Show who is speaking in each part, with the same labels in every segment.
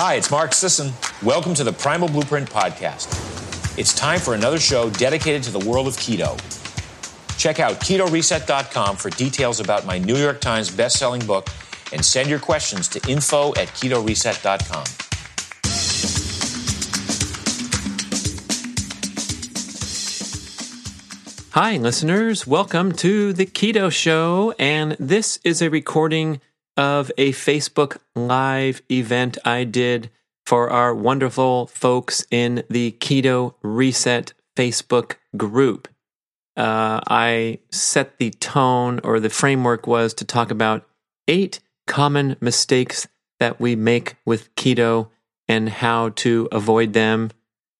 Speaker 1: Hi, it's Mark Sisson. Welcome to the Primal Blueprint Podcast. It's time for another show dedicated to the world of keto. Check out ketoreset.com for details about my New York Times best-selling book and send your questions to info at ketoreset.com.
Speaker 2: Hi, listeners. Welcome to the Keto Show. And this is a recording of a Facebook Live event I did for our wonderful folks in the Keto Reset Facebook group. Uh, I set the tone or the framework was to talk about eight common mistakes that we make with keto and how to avoid them,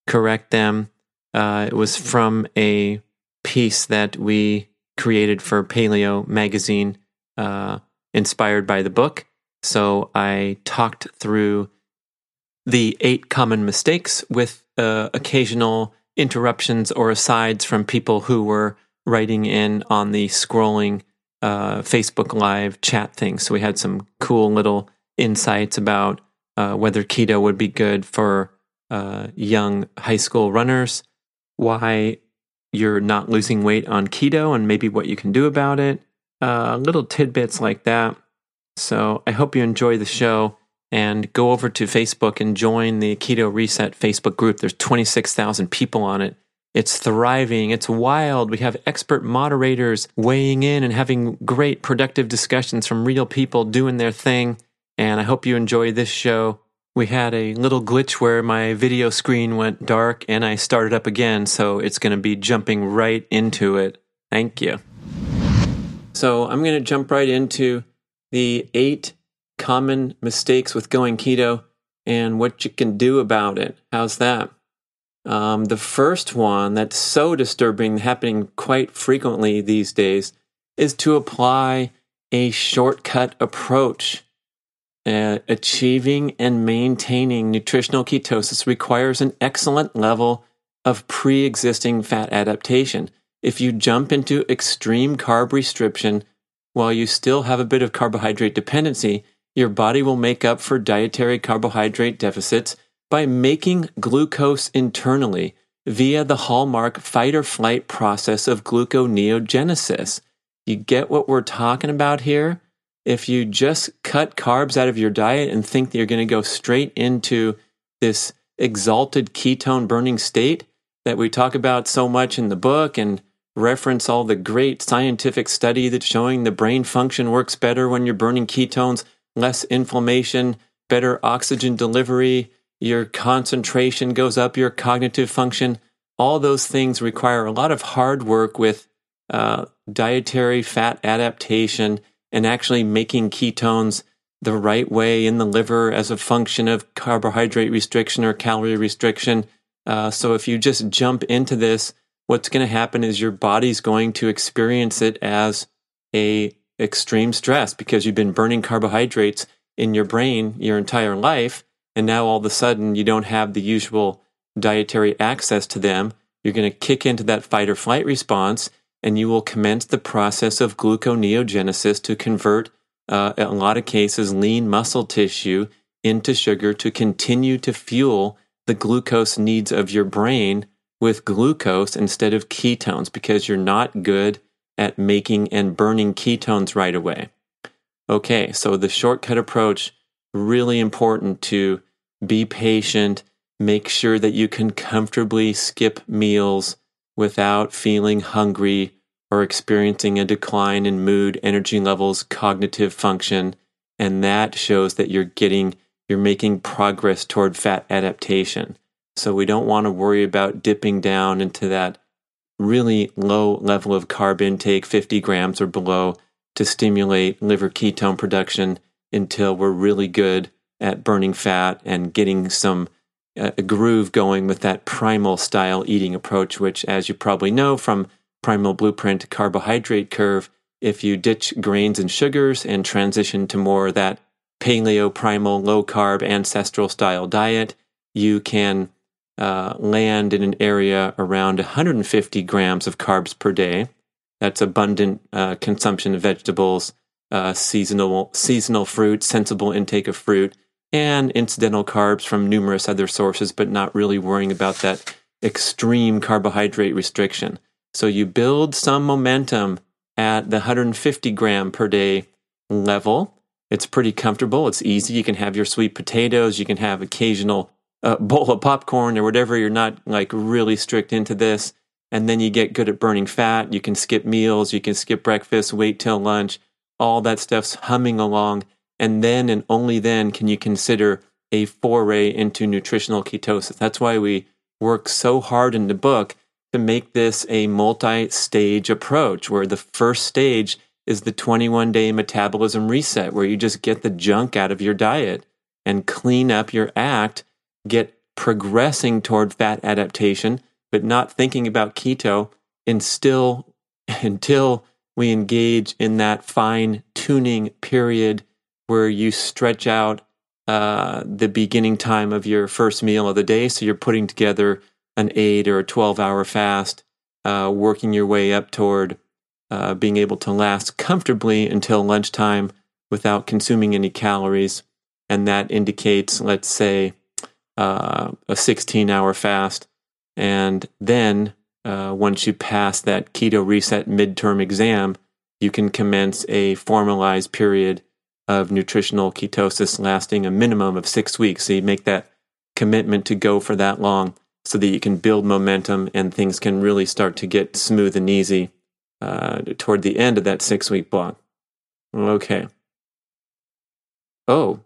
Speaker 2: correct them. Uh, it was from a piece that we created for Paleo magazine, uh, inspired by the book. So I talked through the eight common mistakes with uh, occasional interruptions or asides from people who were writing in on the scrolling uh, Facebook Live chat thing. So we had some cool little insights about uh, whether keto would be good for uh, young high school runners, why you're not losing weight on keto, and maybe what you can do about it. Uh, little tidbits like that. So I hope you enjoy the show and go over to Facebook and join the Keto Reset Facebook group. There's 26,000 people on it. It's thriving. It's wild. We have expert moderators weighing in and having great productive discussions from real people doing their thing. And I hope you enjoy this show. We had a little glitch where my video screen went dark and I started up again. So it's going to be jumping right into it. Thank you. So I'm going to jump right into the eight common mistakes with going keto and what you can do about it. How's that? Um, the first one that's so disturbing, happening quite frequently these days, is to apply a shortcut approach. Uh, achieving and maintaining nutritional ketosis requires an excellent level of pre existing fat adaptation. If you jump into extreme carb restriction while you still have a bit of carbohydrate dependency, your body will make up for dietary carbohydrate deficits by making glucose internally via the hallmark fight or flight process of gluconeogenesis. You get what we're talking about here? If you just cut carbs out of your diet and think that you're going to go straight into this exalted ketone burning state that we talk about so much in the book and reference all the great scientific study that's showing the brain function works better when you're burning ketones, less inflammation, better oxygen delivery, your concentration goes up, your cognitive function. All those things require a lot of hard work with uh, dietary fat adaptation and actually making ketones the right way in the liver as a function of carbohydrate restriction or calorie restriction. Uh, so if you just jump into this, what's going to happen is your body's going to experience it as a extreme stress because you've been burning carbohydrates in your brain your entire life and now all of a sudden you don't have the usual dietary access to them, you're going to kick into that fight or flight response and you will commence the process of gluconeogenesis to convert, uh, in a lot of cases, lean muscle tissue into sugar to continue to fuel the glucose needs of your brain with glucose instead of ketones because you're not good at making and burning ketones right away. Okay, so the shortcut approach really important to be patient, make sure that you can comfortably skip meals without feeling hungry or experiencing a decline in mood, energy levels, cognitive function. And that shows that you're getting, you're making progress toward fat adaptation. So we don't want to worry about dipping down into that really low level of carb intake, 50 grams or below, to stimulate liver ketone production until we're really good at burning fat and getting some uh, groove going with that primal style eating approach, which, as you probably know from Primal Blueprint carbohydrate curve, if you ditch grains and sugars and transition to more that paleo primal low carb ancestral style diet, you can uh, land in an area around 150 grams of carbs per day. That's abundant uh, consumption of vegetables, uh, seasonal seasonal fruit, sensible intake of fruit, and incidental carbs from numerous other sources, but not really worrying about that extreme carbohydrate restriction. So you build some momentum at the 150 gram per day level. It's pretty comfortable. It's easy. You can have your sweet potatoes. You can have occasional uh, bowl of popcorn or whatever. You're not like really strict into this. And then you get good at burning fat. You can skip meals. You can skip breakfast, wait till lunch. All that stuff's humming along. And then and only then can you consider a foray into nutritional ketosis. That's why we work so hard in the book to make this a multi stage approach where the first stage is the 21 day metabolism reset, where you just get the junk out of your diet and clean up your act, get progressing toward fat adaptation, but not thinking about keto and still until we engage in that fine tuning period where you stretch out uh, the beginning time of your first meal of the day. So you're putting together an eight or a 12 hour fast, uh, working your way up toward uh, being able to last comfortably until lunchtime without consuming any calories. And that indicates, let's say, uh, a 16 hour fast. And then uh, once you pass that keto reset midterm exam, you can commence a formalized period of nutritional ketosis lasting a minimum of six weeks. So you make that commitment to go for that long so that you can build momentum and things can really start to get smooth and easy uh, toward the end of that six week block. Okay. Oh,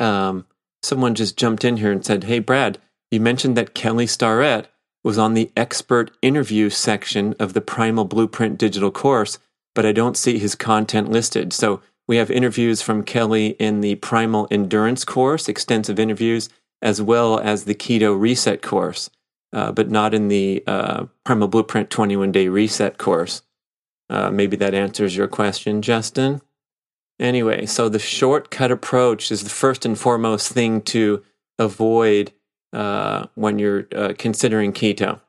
Speaker 2: um, someone just jumped in here and said, Hey, Brad, you mentioned that Kelly Starrett was on the expert interview section of the Primal Blueprint digital course, but I don't see his content listed. So we have interviews from Kelly in the Primal Endurance course, extensive interviews, as well as the Keto Reset course uh, but not in the uh, Primal Blueprint 21 Day Reset course. Uh, maybe that answers your question, Justin. Anyway, so the shortcut approach is the first and foremost thing to avoid uh, when you're uh, considering keto.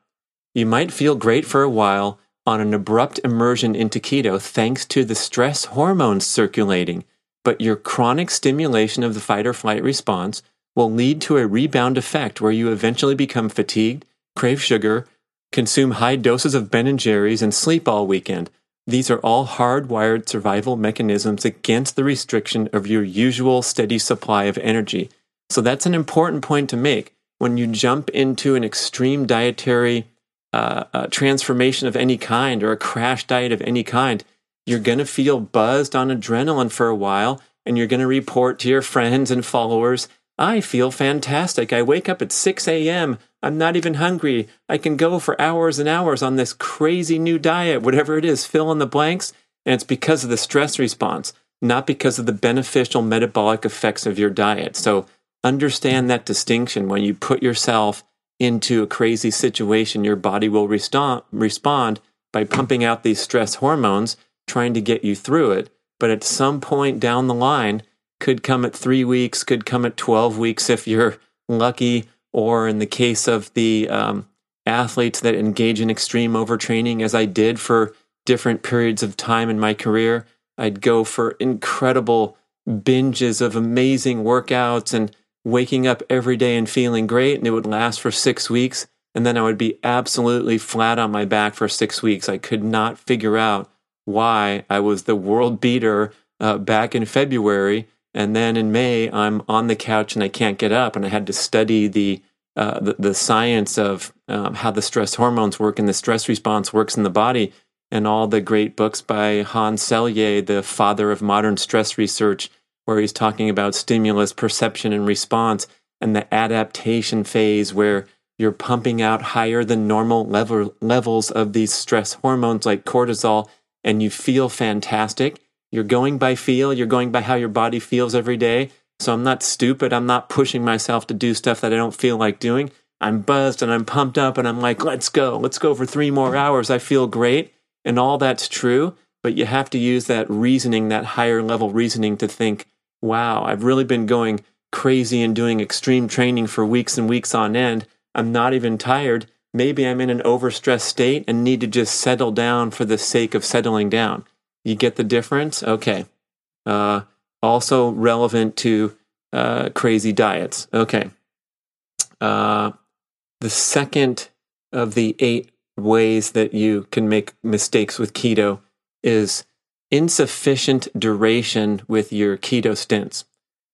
Speaker 2: You might feel great for a while on an abrupt immersion into keto thanks to the stress hormones circulating, but your chronic stimulation of the fight or flight response will lead to a rebound effect where you eventually become fatigued crave sugar, consume high doses of Ben and Jerry's, and sleep all weekend. These are all hardwired survival mechanisms against the restriction of your usual steady supply of energy. So that's an important point to make. When you jump into an extreme dietary uh, uh, transformation of any kind or a crash diet of any kind, you're going to feel buzzed on adrenaline for a while and you're going to report to your friends and followers, I feel fantastic. I wake up at 6 a.m. I'm not even hungry. I can go for hours and hours on this crazy new diet, whatever it is, fill in the blanks. And it's because of the stress response, not because of the beneficial metabolic effects of your diet. So understand that distinction. When you put yourself into a crazy situation, your body will respond by pumping out these stress hormones, trying to get you through it. But at some point down the line, could come at three weeks, could come at 12 weeks if you're lucky, or in the case of the um, athletes that engage in extreme overtraining, as I did for different periods of time in my career, I'd go for incredible binges of amazing workouts and waking up every day and feeling great. And it would last for six weeks. And then I would be absolutely flat on my back for six weeks. I could not figure out why I was the world beater uh, back in February and then in May, I'm on the couch and I can't get up, and I had to study the uh, the, the, science of um, how the stress hormones work and the stress response works in the body, and all the great books by Hans Selye, the father of modern stress research, where he's talking about stimulus perception and response and the adaptation phase where you're pumping out higher than normal level, levels of these stress hormones like cortisol, and you feel fantastic you're going by feel, you're going by how your body feels every day. So I'm not stupid. I'm not pushing myself to do stuff that I don't feel like doing. I'm buzzed and I'm pumped up and I'm like, let's go. Let's go for three more hours. I feel great. And all that's true. But you have to use that reasoning, that higher level reasoning to think, wow, I've really been going crazy and doing extreme training for weeks and weeks on end. I'm not even tired. Maybe I'm in an overstressed state and need to just settle down for the sake of settling down. You get the difference? Okay. Uh, also relevant to uh, crazy diets. Okay. Uh, the second of the eight ways that you can make mistakes with keto is insufficient duration with your keto stints.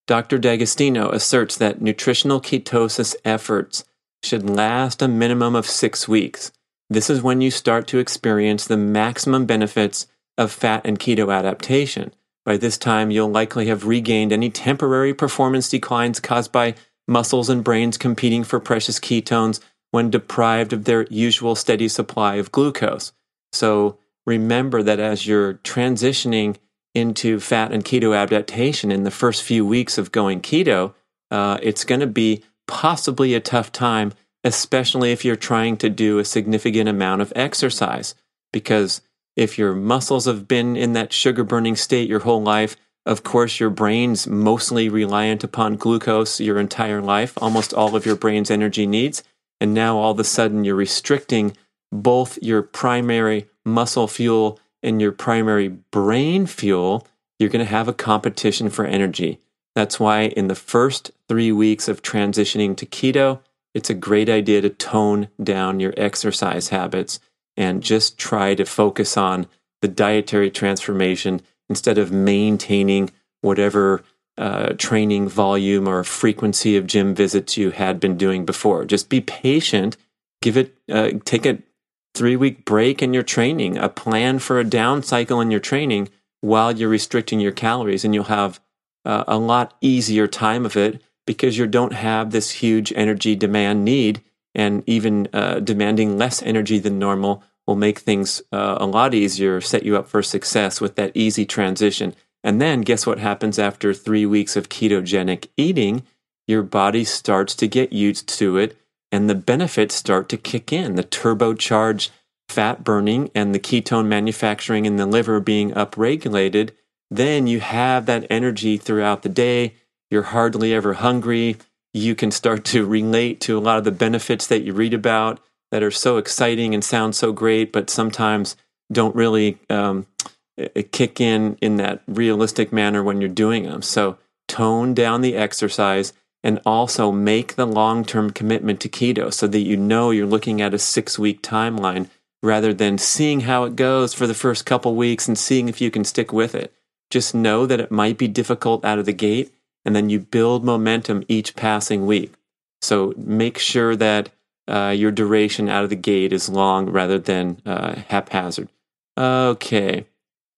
Speaker 2: Dr. D'Agostino asserts that nutritional ketosis efforts should last a minimum of six weeks. This is when you start to experience the maximum benefits of fat and keto adaptation. By this time, you'll likely have regained any temporary performance declines caused by muscles and brains competing for precious ketones when deprived of their usual steady supply of glucose. So remember that as you're transitioning into fat and keto adaptation in the first few weeks of going keto, uh, it's going to be possibly a tough time, especially if you're trying to do a significant amount of exercise. Because if your muscles have been in that sugar burning state your whole life, of course, your brain's mostly reliant upon glucose your entire life, almost all of your brain's energy needs. And now all of a sudden you're restricting both your primary muscle fuel and your primary brain fuel. You're going to have a competition for energy. That's why in the first three weeks of transitioning to keto, it's a great idea to tone down your exercise habits and just try to focus on the dietary transformation instead of maintaining whatever uh, training volume or frequency of gym visits you had been doing before. Just be patient. Give it, uh, take a three week break in your training, a plan for a down cycle in your training while you're restricting your calories, and you'll have uh, a lot easier time of it because you don't have this huge energy demand need and even uh, demanding less energy than normal will make things uh, a lot easier set you up for success with that easy transition and then guess what happens after three weeks of ketogenic eating your body starts to get used to it and the benefits start to kick in the turbocharged fat burning and the ketone manufacturing in the liver being upregulated then you have that energy throughout the day. You're hardly ever hungry. You can start to relate to a lot of the benefits that you read about that are so exciting and sound so great, but sometimes don't really um, kick in in that realistic manner when you're doing them. So tone down the exercise and also make the long term commitment to keto so that you know you're looking at a six week timeline rather than seeing how it goes for the first couple weeks and seeing if you can stick with it. Just know that it might be difficult out of the gate, and then you build momentum each passing week. So make sure that uh, your duration out of the gate is long rather than uh, haphazard. Okay.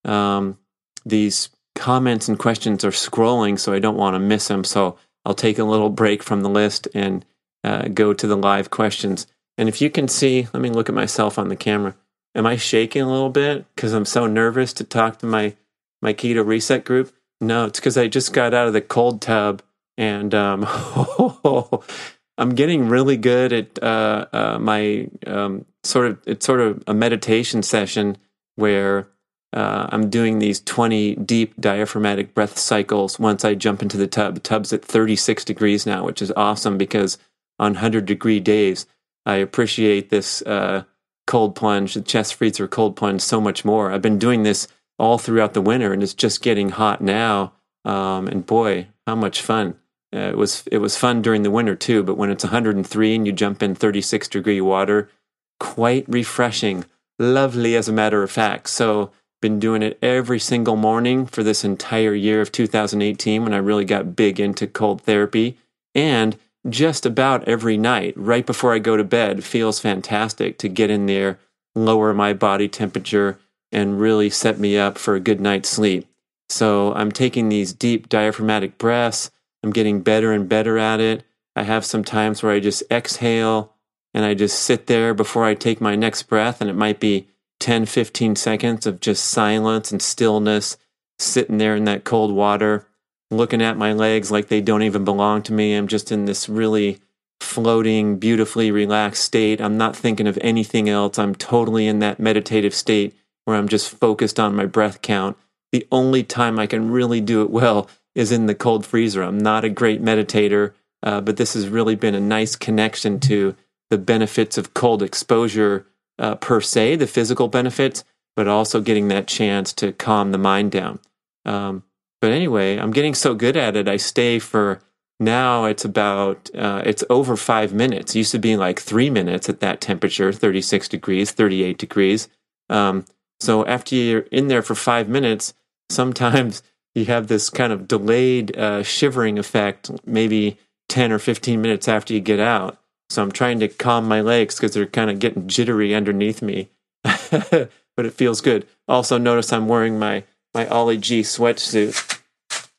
Speaker 2: Um, these comments and questions are scrolling, so I don't want to miss them. So I'll take a little break from the list and uh, go to the live questions. And if you can see, let me look at myself on the camera. Am I shaking a little bit because I'm so nervous to talk to my my keto reset group? No, it's because I just got out of the cold tub and um, I'm getting really good at uh, uh, my um, sort of it's sort of a meditation session where uh, I'm doing these 20 deep diaphragmatic breath cycles once I jump into the tub. The tub's at 36 degrees now, which is awesome because on 100 degree days, I appreciate this uh, cold plunge, the chest freezer cold plunge so much more. I've been doing this all throughout the winter, and it's just getting hot now. Um, and boy, how much fun! Uh, it was it was fun during the winter too. But when it's 103 and you jump in 36 degree water, quite refreshing, lovely as a matter of fact. So been doing it every single morning for this entire year of 2018 when I really got big into cold therapy and just about every night right before I go to bed feels fantastic to get in there, lower my body temperature, and really set me up for a good night's sleep. So I'm taking these deep diaphragmatic breaths. I'm getting better and better at it. I have some times where I just exhale and I just sit there before I take my next breath, and it might be 10, 15 seconds of just silence and stillness, sitting there in that cold water, looking at my legs like they don't even belong to me. I'm just in this really floating, beautifully relaxed state. I'm not thinking of anything else. I'm totally in that meditative state where I'm just focused on my breath count. The only time I can really do it well is in the cold freezer. I'm not a great meditator, uh, but this has really been a nice connection to the benefits of cold exposure uh, per se, the physical benefits, but also getting that chance to calm the mind down. Um, but anyway, I'm getting so good at it. I stay for Now it's about uh, it's over five minutes. It used to be like three minutes at that temperature, 36 degrees, 38 degrees. Um, so after you're in there for five minutes, sometimes you have this kind of delayed uh, shivering effect, maybe 10 or 15 minutes after you get out. So I'm trying to calm my legs because they're kind of getting jittery underneath me, but it feels good. Also, notice I'm wearing my my Ollie G sweatsuit.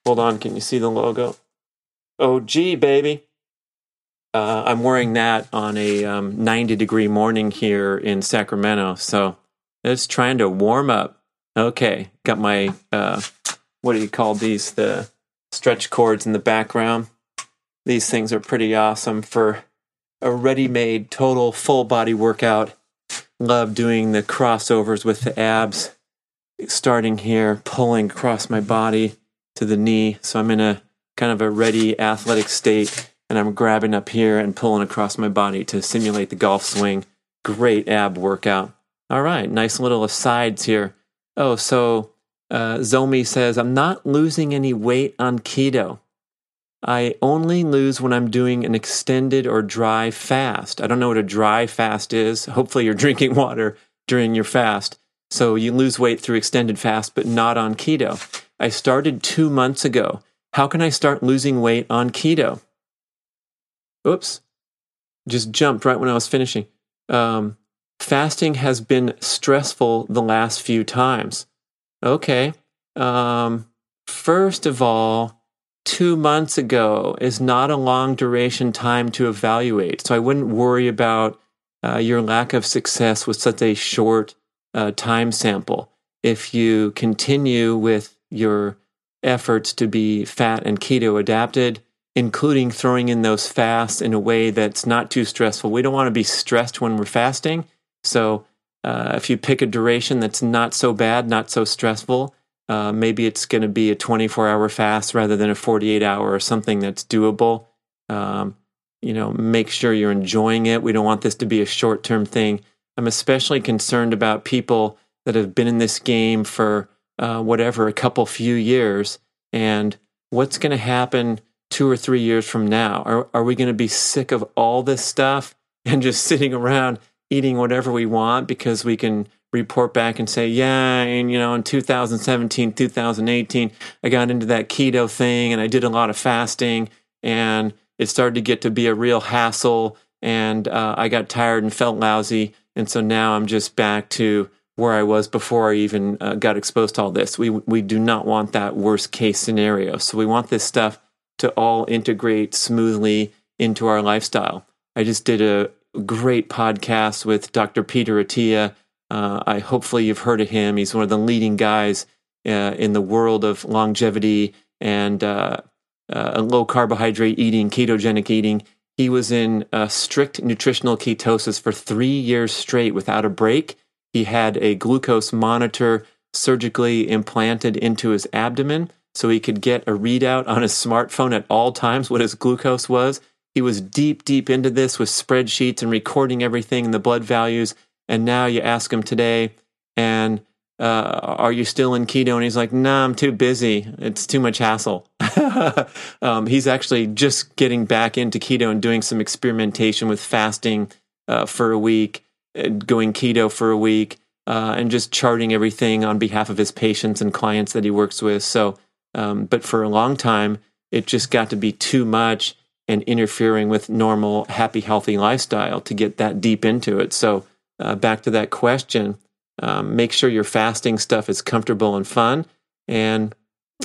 Speaker 2: Hold on, can you see the logo? OG baby. Uh, I'm wearing that on a um, 90 degree morning here in Sacramento, so it's trying to warm up. Okay, got my uh, what do you call these? The stretch cords in the background. These things are pretty awesome for a ready made total full body workout. Love doing the crossovers with the abs, starting here, pulling across my body to the knee. So I'm in a kind of a ready athletic state, and I'm grabbing up here and pulling across my body to simulate the golf swing. Great ab workout. All right, nice little asides here. Oh, so uh, Zomi says, I'm not losing any weight on keto. I only lose when I'm doing an extended or dry fast. I don't know what a dry fast is. Hopefully, you're drinking water during your fast. So you lose weight through extended fast, but not on keto. I started two months ago. How can I start losing weight on keto? Oops. Just jumped right when I was finishing. Um, fasting has been stressful the last few times. Okay. Um, first of all, two months ago is not a long duration time to evaluate. So I wouldn't worry about uh, your lack of success with such a short uh, time sample. If you continue with your efforts to be fat and keto adapted, including throwing in those fasts in a way that's not too stressful. We don't want to be stressed when we're fasting. So uh, if you pick a duration that's not so bad, not so stressful, uh, maybe it's going to be a 24 hour fast rather than a 48 hour or something that's doable. Um, you know, make sure you're enjoying it. We don't want this to be a short term thing. I'm especially concerned about people that have been in this game for uh, whatever, a couple few years, and what's going to happen two or three years from now? Are, are we going to be sick of all this stuff and just sitting around eating whatever we want because we can report back and say, yeah, and you know, in 2017, 2018, I got into that keto thing and I did a lot of fasting and it started to get to be a real hassle and uh, I got tired and felt lousy. And so now I'm just back to where I was before I even uh, got exposed to all this. We, we do not want that worst case scenario. So we want this stuff to all integrate smoothly into our lifestyle. I just did a great podcast with Dr. Peter Attia. Uh, I hopefully you've heard of him. He's one of the leading guys uh, in the world of longevity and uh, uh low carbohydrate eating, ketogenic eating. He was in strict nutritional ketosis for three years straight without a break. He had a glucose monitor surgically implanted into his abdomen so he could get a readout on his smartphone at all times what his glucose was. He was deep, deep into this with spreadsheets and recording everything and the blood values. And now you ask him today, and uh, are you still in keto? And he's like, nah, I'm too busy. It's too much hassle. um, he's actually just getting back into keto and doing some experimentation with fasting uh, for a week, going keto for a week, uh, and just charting everything on behalf of his patients and clients that he works with. So, um, but for a long time, it just got to be too much and interfering with normal, happy, healthy lifestyle to get that deep into it. So, uh, back to that question, um, make sure your fasting stuff is comfortable and fun. And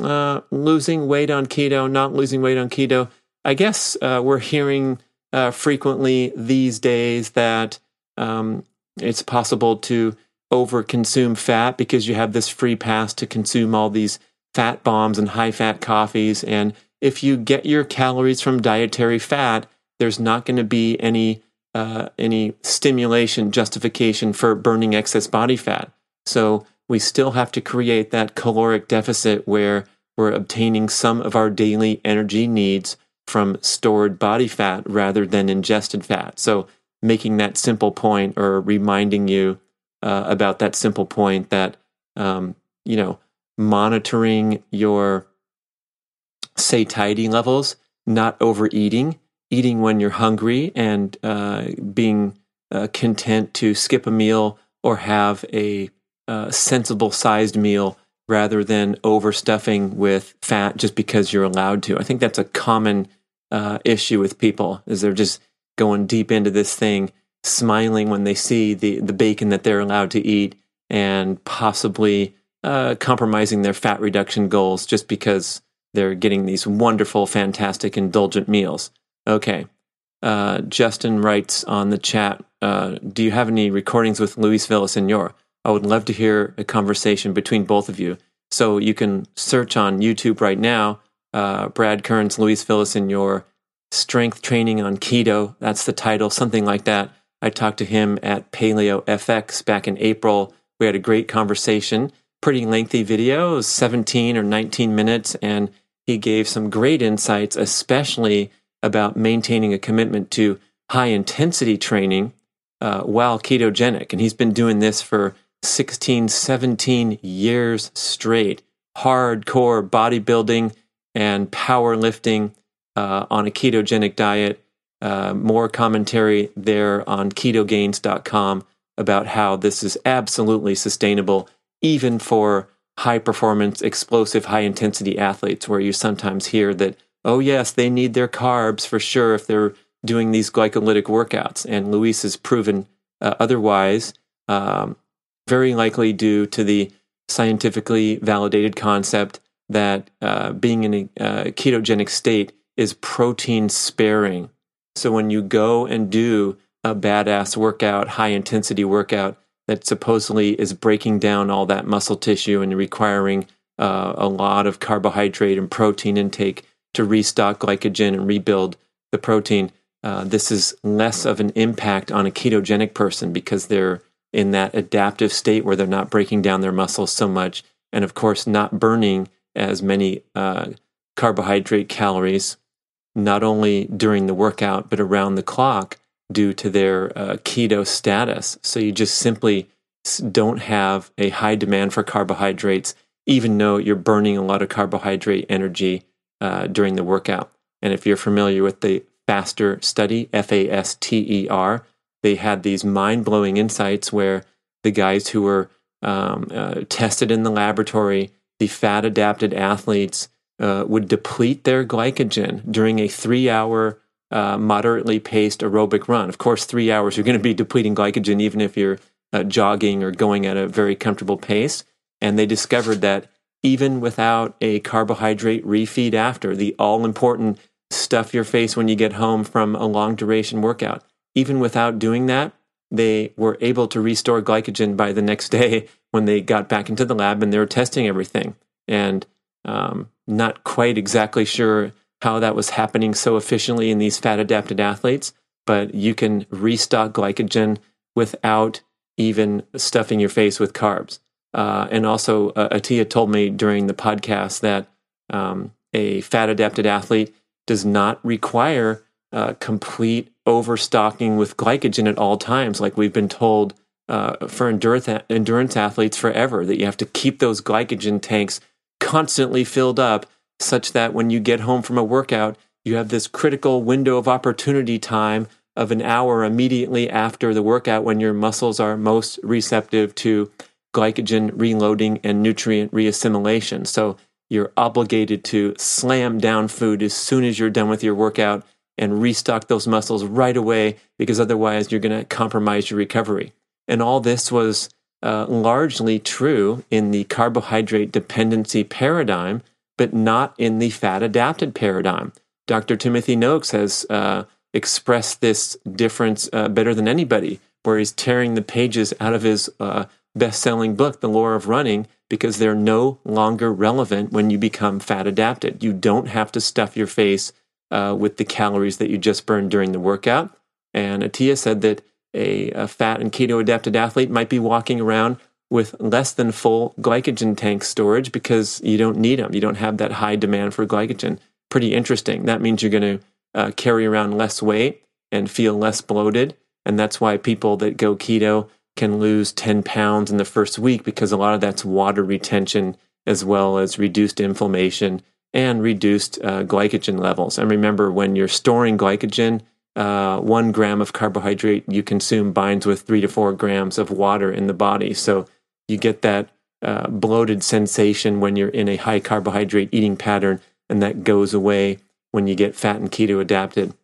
Speaker 2: uh, losing weight on keto, not losing weight on keto. I guess uh, we're hearing uh, frequently these days that um, it's possible to overconsume fat because you have this free pass to consume all these fat bombs and high fat coffees. And if you get your calories from dietary fat, there's not going to be any uh, any stimulation justification for burning excess body fat. So we still have to create that caloric deficit where we're obtaining some of our daily energy needs from stored body fat rather than ingested fat. So making that simple point or reminding you uh, about that simple point that um, you know monitoring your satiety levels not overeating, eating when you're hungry, and uh, being uh, content to skip a meal or have a uh, sensible sized meal rather than overstuffing with fat just because you're allowed to. I think that's a common uh, issue with people is they're just going deep into this thing, smiling when they see the the bacon that they're allowed to eat, and possibly uh, compromising their fat reduction goals just because they're getting these wonderful, fantastic, indulgent meals. Okay. Uh, Justin writes on the chat uh, Do you have any recordings with Luis Villasenor? I would love to hear a conversation between both of you. So you can search on YouTube right now uh, Brad Kearns, Luis Villasenor strength training on keto. That's the title, something like that. I talked to him at Paleo FX back in April. We had a great conversation, pretty lengthy video, it was 17 or 19 minutes, and he gave some great insights, especially about maintaining a commitment to high intensity training uh, while ketogenic. And he's been doing this for 16, 17 years straight. Hardcore bodybuilding and powerlifting uh, on a ketogenic diet. Uh, more commentary there on ketogains.com about how this is absolutely sustainable, even for high performance, explosive, high intensity athletes, where you sometimes hear that, oh, yes, they need their carbs for sure if they're doing these glycolytic workouts. And Luis has proven uh, otherwise, um, very likely due to the scientifically validated concept that uh, being in a uh, ketogenic state is protein sparing. So when you go and do a badass workout, high intensity workout that supposedly is breaking down all that muscle tissue and requiring uh, a lot of carbohydrate and protein intake to restock glycogen and rebuild the protein, uh, this is less of an impact on a ketogenic person because they're in that adaptive state where they're not breaking down their muscles so much. And of course, not burning as many uh, carbohydrate calories, not only during the workout, but around the clock due to their uh, keto status. So you just simply don't have a high demand for carbohydrates, even though you're burning a lot of carbohydrate energy uh, during the workout. And if you're familiar with the FASTER study, F A S T E R, they had these mind blowing insights where the guys who were um, uh, tested in the laboratory the fat adapted athletes uh, would deplete their glycogen during a three hour, uh, moderately paced aerobic run. Of course, three hours, you're going to be depleting glycogen even if you're uh, jogging or going at a very comfortable pace. And they discovered that even without a carbohydrate refeed after, the all important stuff your face when you get home from a long duration workout, even without doing that, they were able to restore glycogen by the next day when they got back into the lab and they were testing everything. And um, not quite exactly sure how that was happening so efficiently in these fat adapted athletes, but you can restock glycogen without even stuffing your face with carbs. Uh, and also, uh, Attia told me during the podcast that um, a fat adapted athlete does not require uh, complete overstocking with glycogen at all times, like we've been told uh, for endurance, endurance athletes forever, that you have to keep those glycogen tanks constantly filled up such that when you get home from a workout, you have this critical window of opportunity time of an hour immediately after the workout when your muscles are most receptive to glycogen reloading and nutrient reassimilation. So you're obligated to slam down food as soon as you're done with your workout and restock those muscles right away because otherwise you're going to compromise your recovery. And all this was uh, largely true in the carbohydrate dependency paradigm, but not in the fat adapted paradigm. Dr. Timothy Noakes has uh, expressed this difference uh, better than anybody, where he's tearing the pages out of his uh, best selling book, The Lore of Running, because they're no longer relevant when you become fat adapted. You don't have to stuff your face uh, with the calories that you just burned during the workout. And Attia said that a, a fat and keto adapted athlete might be walking around with less than full glycogen tank storage because you don't need them. You don't have that high demand for glycogen. Pretty interesting. That means you're going to uh, carry around less weight and feel less bloated. And that's why people that go keto can lose 10 pounds in the first week because a lot of that's water retention as well as reduced inflammation and reduced uh, glycogen levels. And remember, when you're storing glycogen, uh, one gram of carbohydrate you consume binds with three to four grams of water in the body. So you get that uh, bloated sensation when you're in a high carbohydrate eating pattern, and that goes away when you get fat and keto adapted.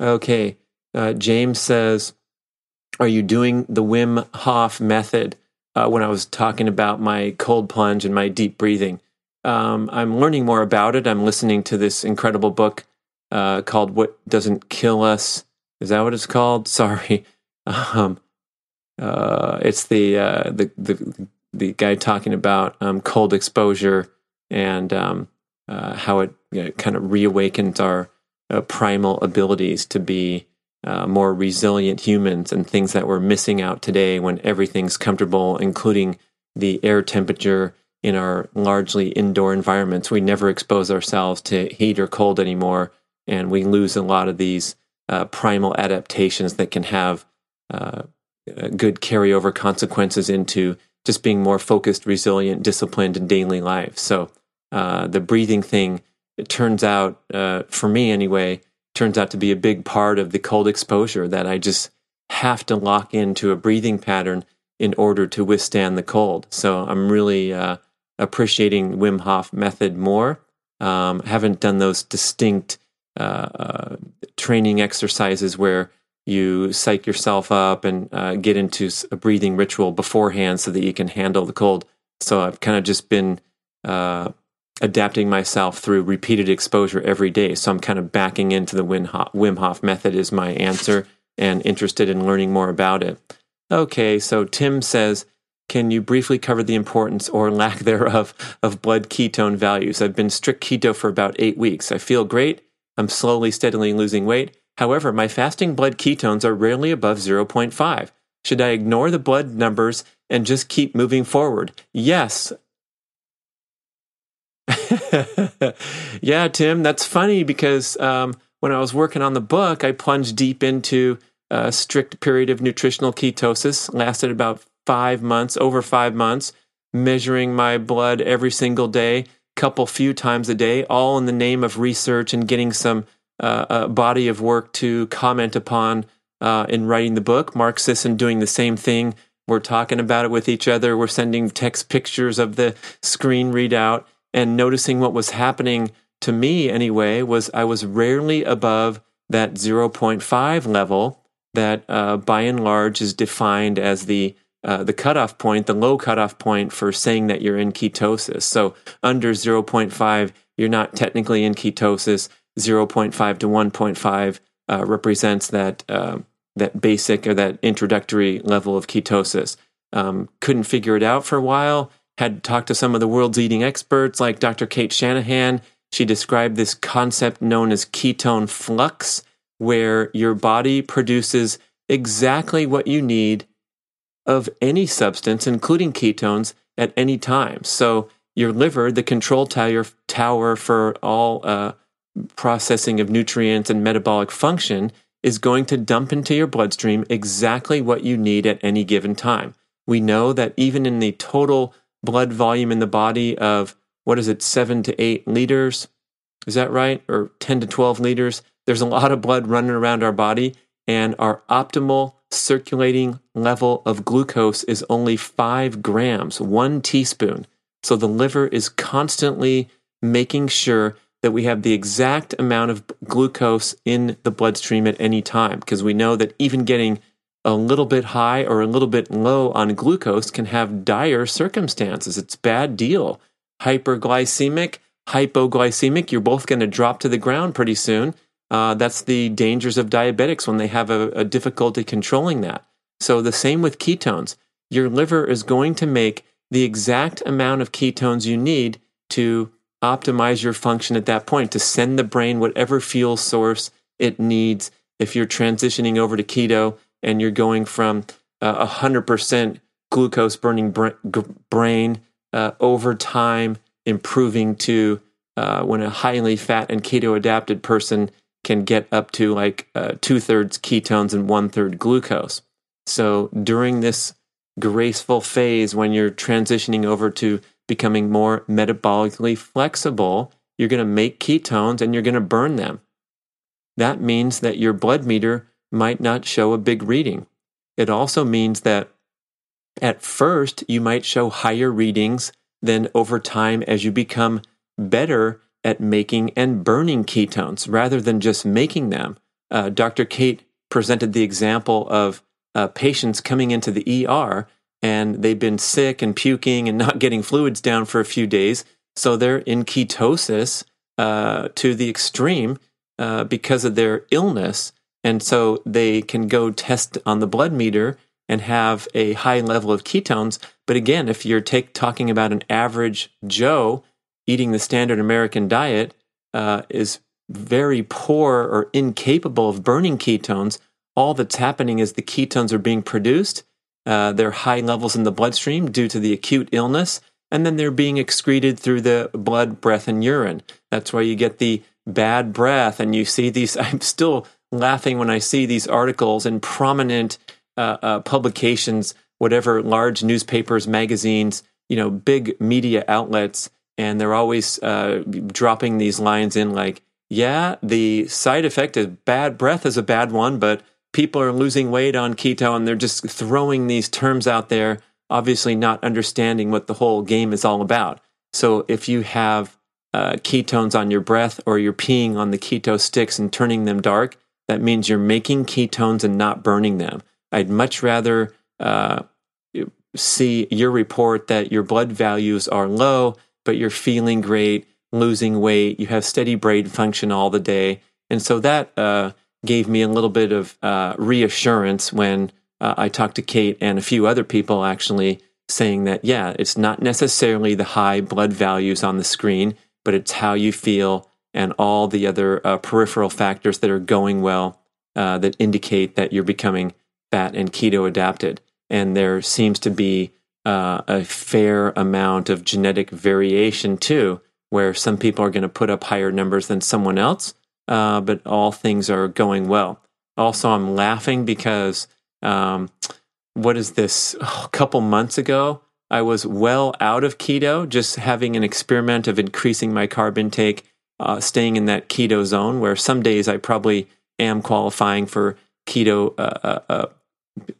Speaker 2: Okay, uh, James says, Are you doing the Wim Hof method? Uh, when I was talking about my cold plunge and my deep breathing. Um, I'm learning more about it. I'm listening to this incredible book uh, called "What Doesn't Kill Us." Is that what it's called? Sorry, um, uh, it's the, uh, the the the guy talking about um, cold exposure and um, uh, how it you know, kind of reawakens our uh, primal abilities to be uh, more resilient humans and things that we're missing out today when everything's comfortable, including the air temperature in our largely indoor environments. We never expose ourselves to heat or cold anymore, and we lose a lot of these uh, primal adaptations that can have uh, good carryover consequences into just being more focused, resilient, disciplined in daily life. So uh, the breathing thing, it turns out, uh, for me anyway, turns out to be a big part of the cold exposure that I just have to lock into a breathing pattern in order to withstand the cold. So I'm really uh, appreciating Wim Hof method more. Um, haven't done those distinct uh, uh, training exercises where you psych yourself up and uh, get into a breathing ritual beforehand so that you can handle the cold. So I've kind of just been uh, adapting myself through repeated exposure every day. So I'm kind of backing into the Wim Hof, Wim Hof method is my answer and interested in learning more about it. Okay, so Tim says, can you briefly cover the importance or lack thereof of blood ketone values? I've been strict keto for about eight weeks. I feel great. I'm slowly, steadily losing weight. However, my fasting blood ketones are rarely above 0.5. Should I ignore the blood numbers and just keep moving forward? Yes, yeah, Tim, that's funny because um, when I was working on the book, I plunged deep into a strict period of nutritional ketosis, lasted about five months, over five months, measuring my blood every single day, couple few times a day, all in the name of research and getting some uh, body of work to comment upon uh, in writing the book. Mark Sisson doing the same thing. We're talking about it with each other. We're sending text pictures of the screen readout and noticing what was happening to me anyway was I was rarely above that 0.5 level that uh, by and large is defined as the uh, the cutoff point, the low cutoff point for saying that you're in ketosis. So under 0.5, you're not technically in ketosis. 0.5 to 1.5 uh, represents that uh, that basic or that introductory level of ketosis. Um, couldn't figure it out for a while had talked to some of the world's leading experts like Dr. Kate Shanahan. She described this concept known as ketone flux, where your body produces exactly what you need of any substance, including ketones, at any time. So your liver, the control tower, tower for all uh, processing of nutrients and metabolic function, is going to dump into your bloodstream exactly what you need at any given time. We know that even in the total blood volume in the body of what is it, seven to eight liters? Is that right? Or 10 to 12 liters? There's a lot of blood running around our body, and our optimal circulating level of glucose is only five grams, one teaspoon. So the liver is constantly making sure that we have the exact amount of glucose in the bloodstream at any time, because we know that even getting a little bit high or a little bit low on glucose can have dire circumstances. It's bad deal. Hyperglycemic, hypoglycemic, you're both going to drop to the ground pretty soon. Uh, that's the dangers of diabetics when they have a, a difficulty controlling that. So the same with ketones. Your liver is going to make the exact amount of ketones you need to optimize your function at that point, to send the brain whatever fuel source it needs. If you're transitioning over to keto, and you're going from uh, a hundred percent glucose burning brain uh, over time, improving to uh, when a highly fat and keto adapted person can get up to like uh, two thirds ketones and one third glucose. So during this graceful phase, when you're transitioning over to becoming more metabolically flexible, you're going to make ketones and you're going to burn them. That means that your blood meter might not show a big reading. It also means that at first you might show higher readings than over time as you become better at making and burning ketones rather than just making them. Uh, Dr. Kate presented the example of uh, patients coming into the ER and they've been sick and puking and not getting fluids down for a few days. So they're in ketosis uh, to the extreme uh, because of their illness. And so they can go test on the blood meter and have a high level of ketones. But again, if you're take, talking about an average Joe eating the standard American diet, uh, is very poor or incapable of burning ketones, all that's happening is the ketones are being produced. Uh, they're high levels in the bloodstream due to the acute illness, and then they're being excreted through the blood, breath, and urine. That's why you get the bad breath, and you see these. I'm still laughing when I see these articles in prominent uh, uh, publications, whatever large newspapers, magazines, you know, big media outlets, and they're always uh, dropping these lines in like, yeah, the side effect of bad breath is a bad one, but people are losing weight on keto and they're just throwing these terms out there, obviously not understanding what the whole game is all about. So if you have uh, ketones on your breath or you're peeing on the keto sticks and turning them dark, that means you're making ketones and not burning them. I'd much rather uh, see your report that your blood values are low, but you're feeling great, losing weight, you have steady brain function all the day. And so that uh, gave me a little bit of uh, reassurance when uh, I talked to Kate and a few other people actually saying that, yeah, it's not necessarily the high blood values on the screen, but it's how you feel and all the other uh, peripheral factors that are going well uh, that indicate that you're becoming fat and keto adapted. And there seems to be uh, a fair amount of genetic variation too, where some people are going to put up higher numbers than someone else, uh, but all things are going well. Also, I'm laughing because um, what is this? Oh, a couple months ago, I was well out of keto, just having an experiment of increasing my carb intake, uh, staying in that keto zone where some days I probably am qualifying for keto uh, uh, uh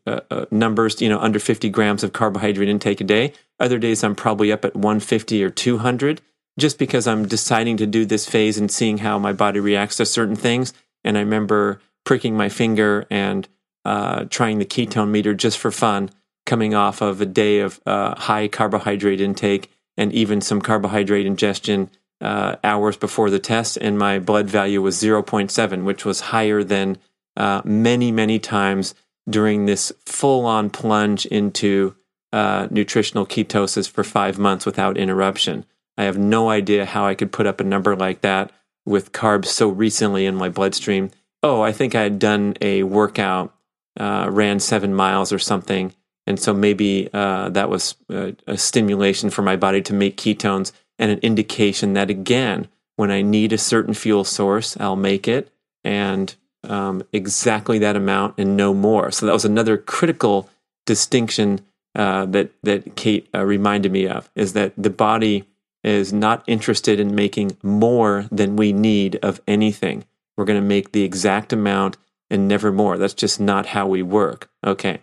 Speaker 2: uh, numbers, you know, under 50 grams of carbohydrate intake a day. Other days I'm probably up at 150 or 200 just because I'm deciding to do this phase and seeing how my body reacts to certain things. And I remember pricking my finger and uh, trying the ketone meter just for fun, coming off of a day of uh, high carbohydrate intake and even some carbohydrate ingestion uh, hours before the test. And my blood value was 0.7, which was higher than uh, many, many times during this full on plunge into uh, nutritional ketosis for five months without interruption. I have no idea how I could put up a number like that with carbs so recently in my bloodstream. Oh, I think I had done a workout, uh, ran seven miles or something. And so maybe uh, that was a, a stimulation for my body to make ketones and an indication that, again, when I need a certain fuel source, I'll make it. And um, exactly that amount and no more. So that was another critical distinction uh, that that Kate uh, reminded me of is that the body is not interested in making more than we need of anything. We're going to make the exact amount and never more. That's just not how we work. Okay.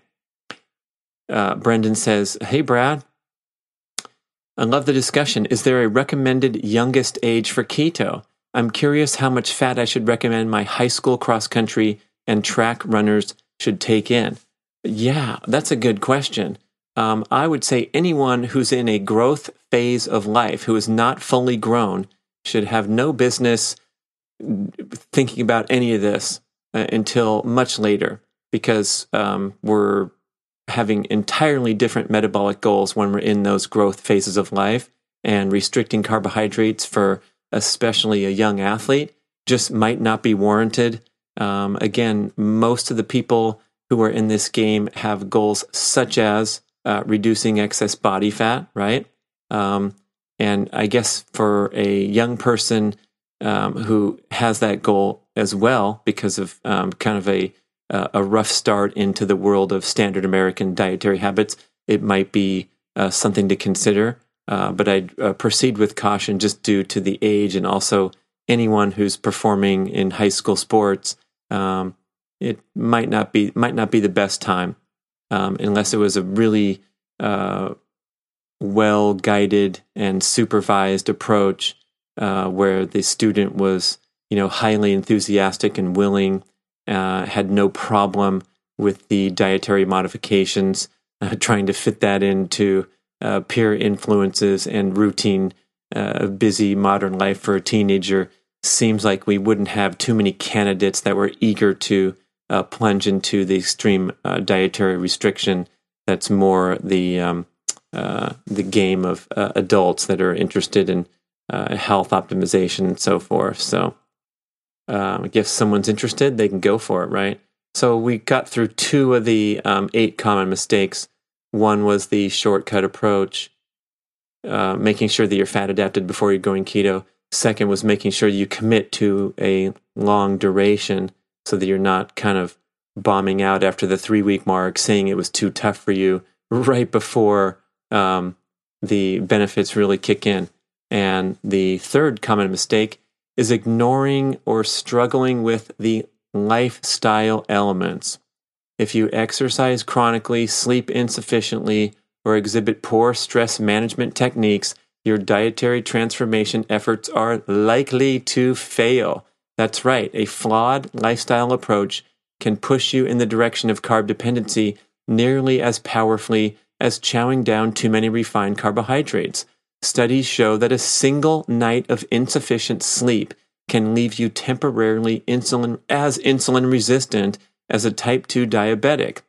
Speaker 2: Uh, Brendan says, "Hey Brad, I love the discussion. Is there a recommended youngest age for keto? I'm curious how much fat I should recommend my high school cross country and track runners should take in. Yeah, that's a good question. Um, I would say anyone who's in a growth phase of life, who is not fully grown, should have no business thinking about any of this uh, until much later because um, we're having entirely different metabolic goals when we're in those growth phases of life and restricting carbohydrates for especially a young athlete, just might not be warranted. Um, again, most of the people who are in this game have goals such as uh, reducing excess body fat, right? Um, and I guess for a young person um, who has that goal as well, because of um, kind of a a rough start into the world of standard American dietary habits, it might be uh, something to consider. uh, but I'd uh, proceed with caution just due to the age and also anyone who's performing in high school sports. Um, it might not be might not be the best time um, unless it was a really uh, well guided and supervised approach uh, where the student was you know highly enthusiastic and willing, uh, had no problem with the dietary modifications, uh, trying to fit that into uh, peer influences and routine uh, busy modern life for a teenager. Seems like we wouldn't have too many candidates that were eager to uh, plunge into the extreme uh, dietary restriction. That's more the um, uh, the game of uh, adults that are interested in uh, health optimization and so forth. So, um, if someone's interested, they can go for it, right? So we got through two of the um, eight common mistakes. One was the shortcut approach, uh, making sure that you're fat adapted before you're going keto. Second was making sure you commit to a long duration so that you're not kind of bombing out after the three week mark, saying it was too tough for you right before um, the benefits really kick in. And the third common mistake is ignoring or struggling with the lifestyle elements. If you exercise chronically, sleep insufficiently, or exhibit poor stress management techniques, your dietary transformation efforts are likely to fail. That's right. A flawed lifestyle approach can push you in the direction of carb dependency nearly as powerfully as chowing down too many refined carbohydrates. Studies show that a single night of insufficient sleep can leave you temporarily insulin as insulin resistant as a type 2 diabetic.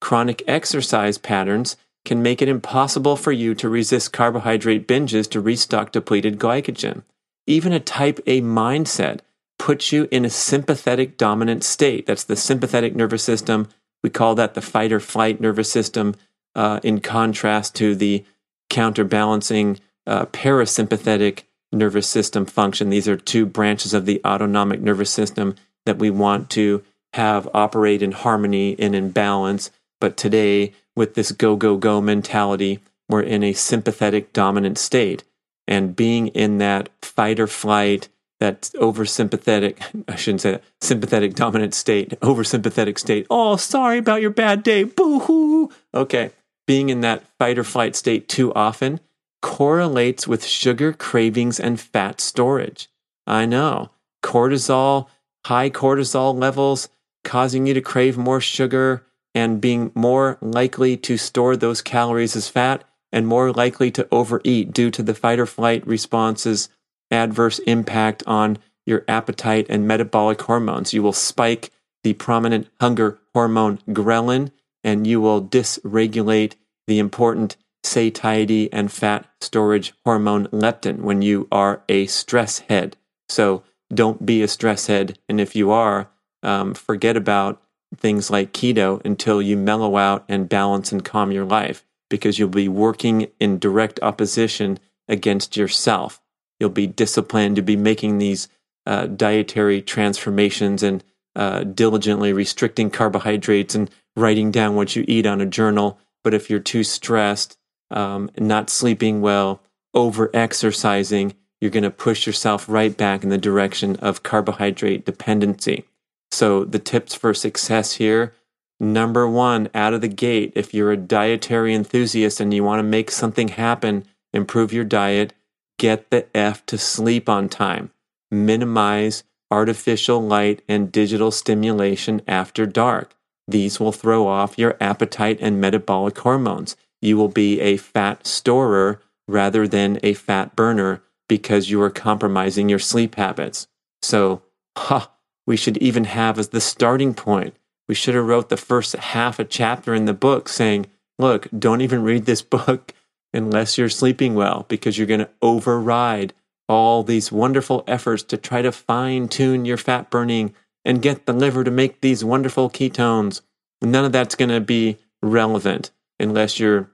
Speaker 2: Chronic exercise patterns can make it impossible for you to resist carbohydrate binges to restock depleted glycogen. Even a type A mindset puts you in a sympathetic dominant state. That's the sympathetic nervous system. We call that the fight or flight nervous system, uh, in contrast to the counterbalancing uh, parasympathetic nervous system function. These are two branches of the autonomic nervous system that we want to have operate in harmony and in balance. But today, with this go, go, go mentality, we're in a sympathetic dominant state. And being in that fight or flight, that oversympathetic, I shouldn't say that, sympathetic dominant state, oversympathetic state. Oh, sorry about your bad day. Boo hoo. Okay. Being in that fight or flight state too often correlates with sugar cravings and fat storage. I know. Cortisol, high cortisol levels causing you to crave more sugar and being more likely to store those calories as fat and more likely to overeat due to the fight or flight responses adverse impact on your appetite and metabolic hormones. You will spike the prominent hunger hormone ghrelin, and you will dysregulate the important satiety and fat storage hormone leptin when you are a stress head. So don't be a stress head. And if you are, um, forget about things like keto until you mellow out and balance and calm your life because you'll be working in direct opposition against yourself. You'll be disciplined to be making these uh, dietary transformations and uh, diligently restricting carbohydrates and writing down what you eat on a journal. But if you're too stressed, um, not sleeping well, over exercising, you're going to push yourself right back in the direction of carbohydrate dependency. So, the tips for success here number one, out of the gate, if you're a dietary enthusiast and you want to make something happen, improve your diet, get the F to sleep on time. Minimize artificial light and digital stimulation after dark. These will throw off your appetite and metabolic hormones. You will be a fat storer rather than a fat burner because you are compromising your sleep habits. So, huh, we should even have as the starting point. We should have wrote the first half a chapter in the book saying, look, don't even read this book unless you're sleeping well because you're going to override all these wonderful efforts to try to fine tune your fat burning and get the liver to make these wonderful ketones. None of that's going to be relevant unless you're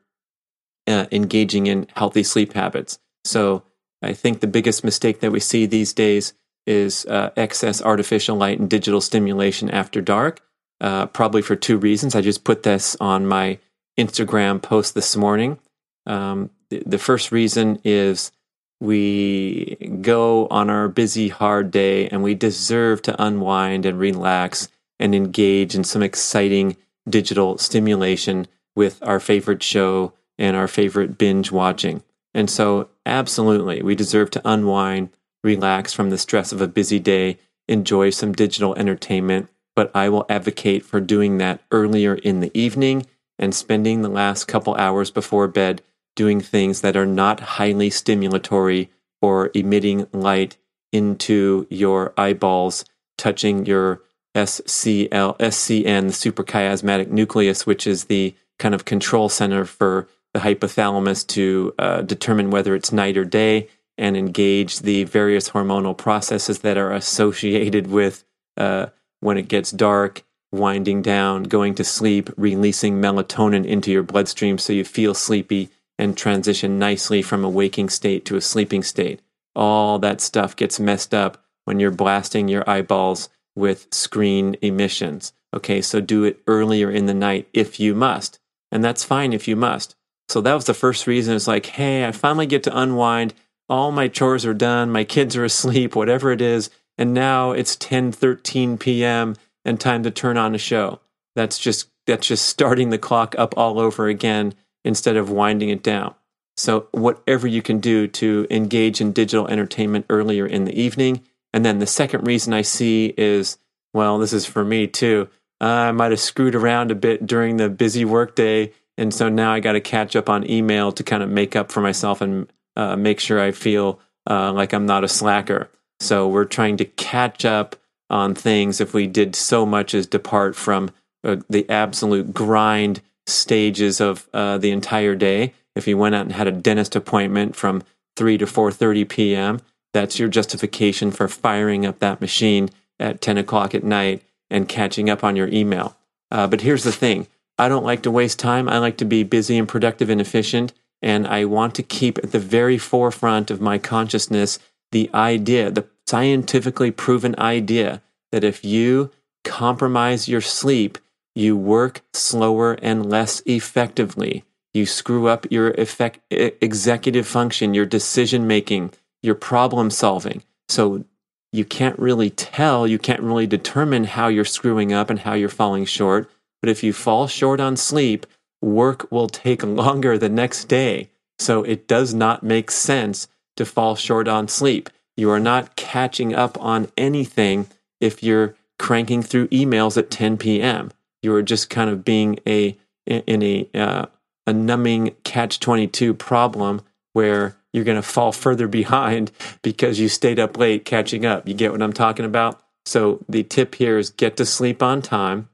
Speaker 2: uh, engaging in healthy sleep habits. So I think the biggest mistake that we see these days is uh, excess artificial light and digital stimulation after dark. Uh, probably for two reasons. I just put this on my Instagram post this morning. Um, the first reason is we go on our busy, hard day and we deserve to unwind and relax and engage in some exciting digital stimulation with our favorite show and our favorite binge watching. And so, absolutely, we deserve to unwind, relax from the stress of a busy day, enjoy some digital entertainment. But I will advocate for doing that earlier in the evening and spending the last couple hours before bed doing things that are not highly stimulatory or emitting light into your eyeballs, touching your SCL, SCN, the suprachiasmatic nucleus, which is the kind of control center for the hypothalamus to uh, determine whether it's night or day and engage the various hormonal processes that are associated with uh, when it gets dark, winding down, going to sleep, releasing melatonin into your bloodstream so you feel sleepy and transition nicely from a waking state to a sleeping state. All that stuff gets messed up when you're blasting your eyeballs with screen emissions. Okay, so do it earlier in the night if you must. And that's fine if you must. So that was the first reason. It's like, hey, I finally get to unwind. All my chores are done. My kids are asleep, whatever it is. And now it's 10, 13 p.m. and time to turn on a show. That's just that's just starting the clock up all over again instead of winding it down. So, whatever you can do to engage in digital entertainment earlier in the evening. And then the second reason I see is well, this is for me too. I might have screwed around a bit during the busy workday. And so now I got to catch up on email to kind of make up for myself and uh, make sure I feel uh, like I'm not a slacker. So we're trying to catch up on things if we did so much as depart from uh, the absolute grind stages of uh, the entire day. If you went out and had a dentist appointment from 3 to 4.30 p.m., that's your justification for firing up that machine at 10 o'clock at night and catching up on your email. Uh, but here's the thing I don't like to waste time. I like to be busy and productive and efficient. And I want to keep at the very forefront of my consciousness the idea, the scientifically proven idea that if you compromise your sleep, you work slower and less effectively. You screw up your effect, executive function, your decision making, your problem solving. So you can't really tell, you can't really determine how you're screwing up and how you're falling short. But if you fall short on sleep, work will take longer the next day. So it does not make sense to fall short on sleep. You are not catching up on anything if you're cranking through emails at 10 p.m you are just kind of being a in a uh, a numbing catch 22 problem where you're going to fall further behind because you stayed up late catching up. You get what I'm talking about? So the tip here is get to sleep on time.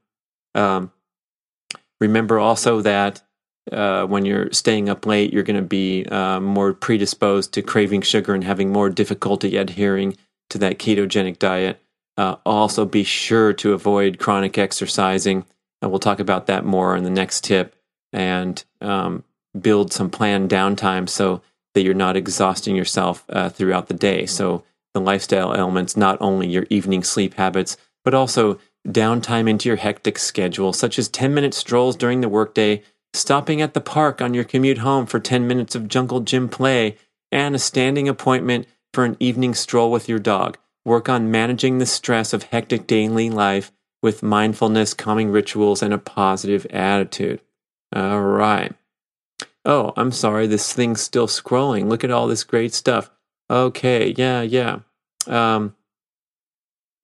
Speaker 2: Um, remember also that uh, when you're staying up late, you're going to be uh, more predisposed to craving sugar and having more difficulty adhering to that ketogenic diet. Uh, also, be sure to avoid chronic exercising and we'll talk about that more in the next tip and um, build some planned downtime so that you're not exhausting yourself uh, throughout the day. So the lifestyle elements, not only your evening sleep habits, but also downtime into your hectic schedule, such as 10 minute strolls during the workday, stopping at the park on your commute home for 10 minutes of jungle gym play, and a standing appointment for an evening stroll with your dog. Work on managing the stress of hectic daily life with mindfulness, calming rituals, and a positive attitude. All right. Oh, I'm sorry, this thing's still scrolling. Look at all this great stuff. Okay, yeah, yeah. Um,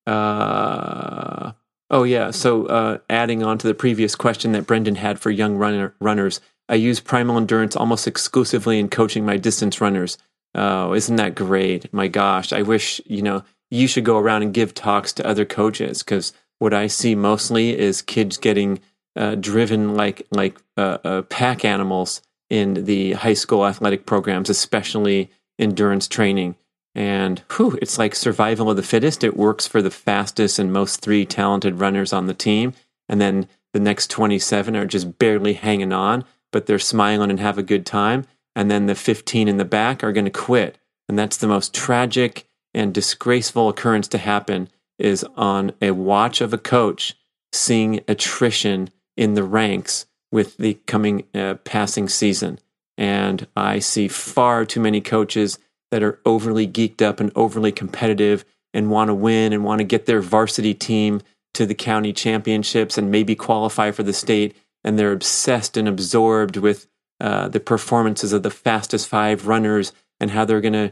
Speaker 2: uh, oh, yeah. So, uh, adding on to the previous question that Brendan had for young runner, runners, I use primal endurance almost exclusively in coaching my distance runners. Oh, isn't that great? My gosh, I wish, you know, you should go around and give talks to other coaches because what I see mostly is kids getting uh, driven like like uh, uh, pack animals in the high school athletic programs, especially endurance training. And whew, it's like survival of the fittest. It works for the fastest and most three talented runners on the team. And then the next 27 are just barely hanging on, but they're smiling and have a good time. And then the 15 in the back are going to quit. And that's the most tragic and disgraceful occurrence to happen is on a watch of a coach seeing attrition in the ranks with the coming uh, passing season. And I see far too many coaches that are overly geeked up and overly competitive and want to win and want to get their varsity team to the county championships and maybe qualify for the state. And they're obsessed and absorbed with uh, the performances of the fastest five runners and how they're going to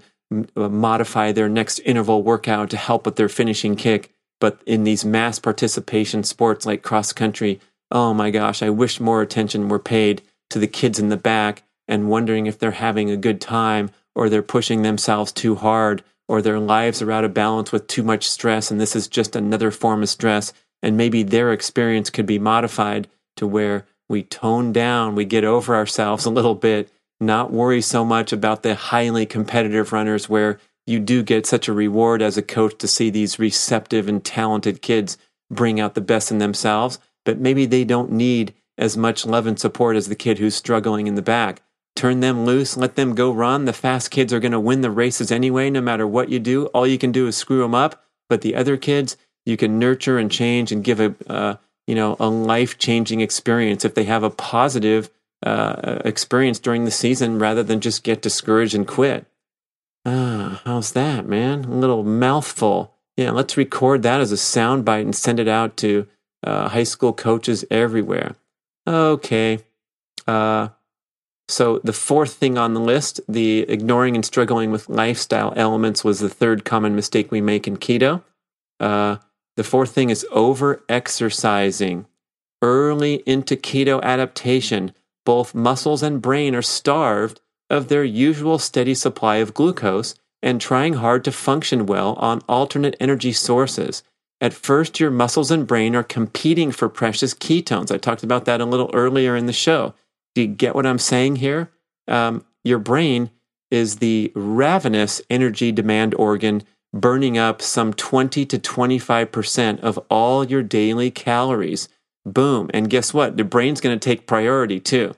Speaker 2: modify their next interval workout to help with their finishing kick. But in these mass participation sports like cross country, oh my gosh, I wish more attention were paid to the kids in the back and wondering if they're having a good time or they're pushing themselves too hard or their lives are out of balance with too much stress and this is just another form of stress and maybe their experience could be modified to where we tone down we get over ourselves a little bit not worry so much about the highly competitive runners where you do get such a reward as a coach to see these receptive and talented kids bring out the best in themselves but maybe they don't need as much love and support as the kid who's struggling in the back turn them loose, let them go run. The fast kids are going to win the races anyway, no matter what you do. All you can do is screw them up. But the other kids, you can nurture and change and give a, uh, you know, a life changing experience if they have a positive uh, experience during the season rather than just get discouraged and quit. Ah, how's that, man? A little mouthful. Yeah, let's record that as a soundbite and send it out to uh, high school coaches everywhere. Okay. Uh, so the fourth thing on the list, the ignoring and struggling with lifestyle elements, was the third common mistake we make in keto. Uh, the fourth thing is over exercising. Early into keto adaptation, both muscles and brain are starved of their usual steady supply of glucose and trying hard to function well on alternate energy sources. At first, your muscles and brain are competing for precious ketones. I talked about that a little earlier in the show. Do you get what I'm saying here? Um, your brain is the ravenous energy demand organ, burning up some 20 to 25% of all your daily calories. Boom. And guess what? The brain's going to take priority too,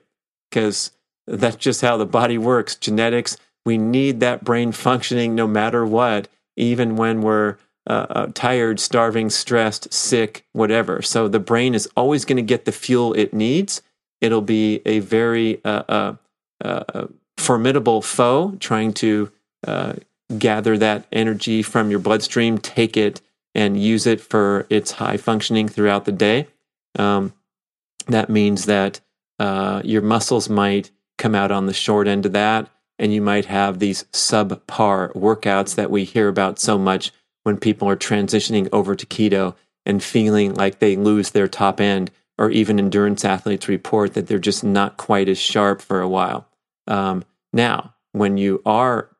Speaker 2: because that's just how the body works. Genetics, we need that brain functioning no matter what, even when we're uh, uh, tired, starving, stressed, sick, whatever. So the brain is always going to get the fuel it needs it'll be a very uh, uh, uh, formidable foe trying to uh, gather that energy from your bloodstream, take it, and use it for its high functioning throughout the day. Um, that means that uh, your muscles might come out on the short end of that, and you might have these subpar workouts that we hear about so much when people are transitioning over to keto and feeling like they lose their top end or even endurance athletes report that they're just not quite as sharp for a while. Um, now, when you are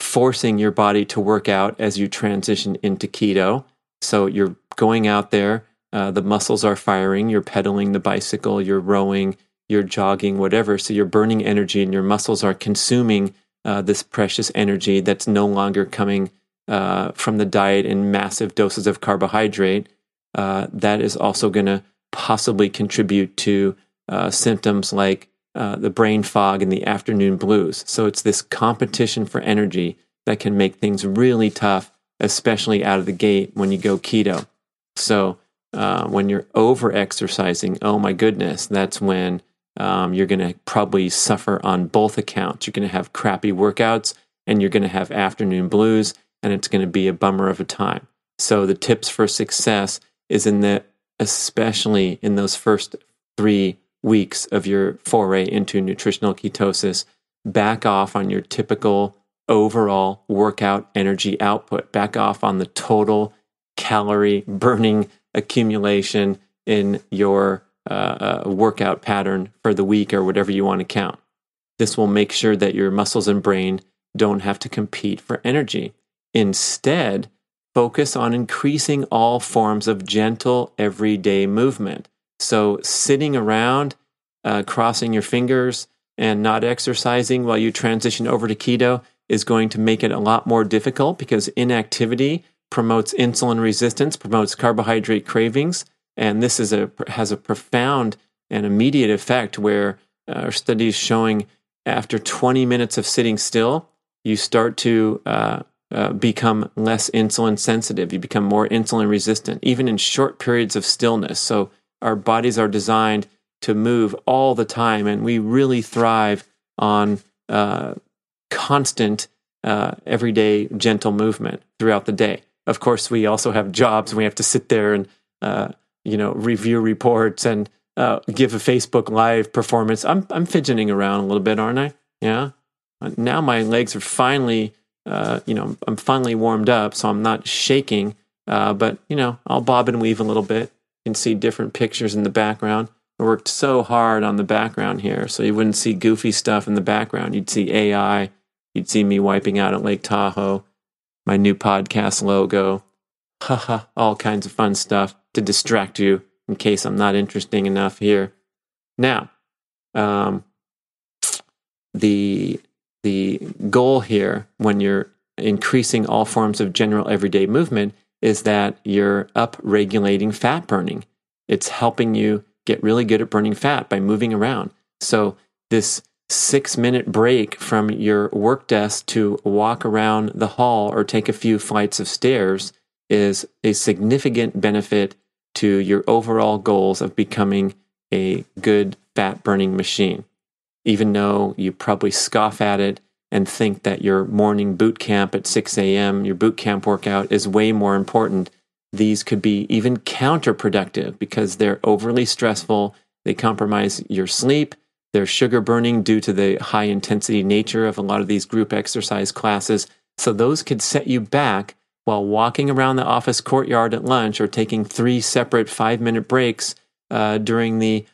Speaker 2: forcing your body to work out as you transition into keto, so you're going out there, uh, the muscles are firing, you're pedaling the bicycle, you're rowing, you're jogging, whatever. So you're burning energy and your muscles are consuming uh, this precious energy that's no longer coming uh, from the diet in massive doses of carbohydrate. Uh, that is also going to possibly contribute to uh, symptoms like the brain fog and the afternoon blues. So it's this competition for energy that can make things really tough, especially out of the gate when you go keto. So uh, when you're over exercising, oh my goodness, that's when um, you're going to probably suffer on both accounts. You're going to have crappy workouts and you're going to have afternoon blues, and it's going to be a bummer of a time. So the tips for success is in the especially in those first three weeks of your foray into nutritional ketosis, back off on your typical overall workout energy output, back off on the total calorie burning accumulation in your uh, uh, workout pattern for the week or whatever you want to count. This will make sure that your muscles and brain don't have to compete for energy. Instead, focus on increasing all forms of gentle everyday movement. So, sitting around, uh, crossing your fingers, and not exercising while you transition over to keto is going to make it a lot more difficult because inactivity promotes insulin resistance, promotes carbohydrate cravings, and this is a has a profound and immediate effect where uh, studies showing after 20 minutes of sitting still, you start to uh, uh, become less insulin sensitive. You become more insulin resistant, even in short periods of stillness. So our bodies are designed to move all the time, and we really thrive on uh, constant, uh, everyday, gentle movement throughout the day. Of course, we also have jobs and we have to sit there and, uh, you know, review reports and uh, give a Facebook Live performance. I'm, I'm fidgeting around a little bit, aren't I? Yeah. Now my legs are finally, uh, you know, I'm finally warmed up, so I'm not shaking. Uh, but, you know, I'll bob and weave a little bit. Can see different pictures in the background. I worked so hard on the background here, so you wouldn't see goofy stuff in the background. You'd see AI, you'd see me wiping out at Lake Tahoe, my new podcast logo, haha, all kinds of fun stuff to distract you in case I'm not interesting enough here. Now, um, the the goal here when you're increasing all forms of general everyday movement is that you're up regulating fat burning. It's helping you get really good at burning fat by moving around. So, this six minute break from your work desk to walk around the hall or take a few flights of stairs is a significant benefit to your overall goals of becoming a good fat burning machine. Even though you probably scoff at it and think that your morning boot camp at 6 a.m., your boot camp workout, is way more important these could be even counterproductive because they're overly stressful. They compromise your sleep. They're sugar burning due to the high intensity nature of a lot of these group exercise classes. So those could set you back while walking around the office courtyard at lunch or taking three separate five minute breaks uh, during the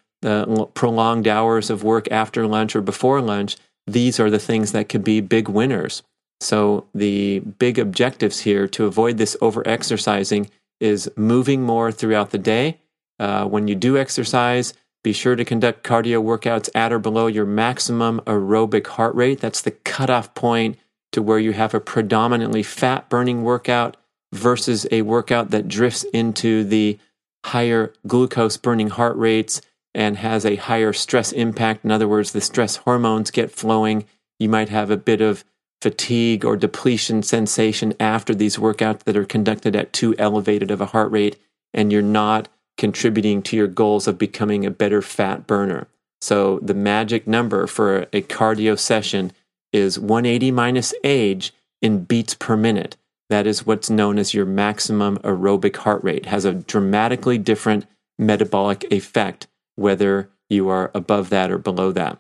Speaker 2: prolonged hours of work after lunch or before lunch. These are the things that could be big winners. So the big objectives here to avoid this over exercising is moving more throughout the day. Uh, when you do exercise, be sure to conduct cardio workouts at or below your maximum aerobic heart rate. That's the cutoff point to where you have a predominantly fat burning workout versus a workout that drifts into the higher glucose burning heart rates and has a higher stress impact. In other words, the stress hormones get flowing. You might have a bit of fatigue or depletion sensation after these workouts that are conducted at too elevated of a heart rate, and you're not contributing to your goals of becoming a better fat burner. So, the magic number for a cardio session is 180 minus age in beats per minute. That is what's known as your maximum aerobic heart rate. It has a dramatically different metabolic effect whether you are above that or below that.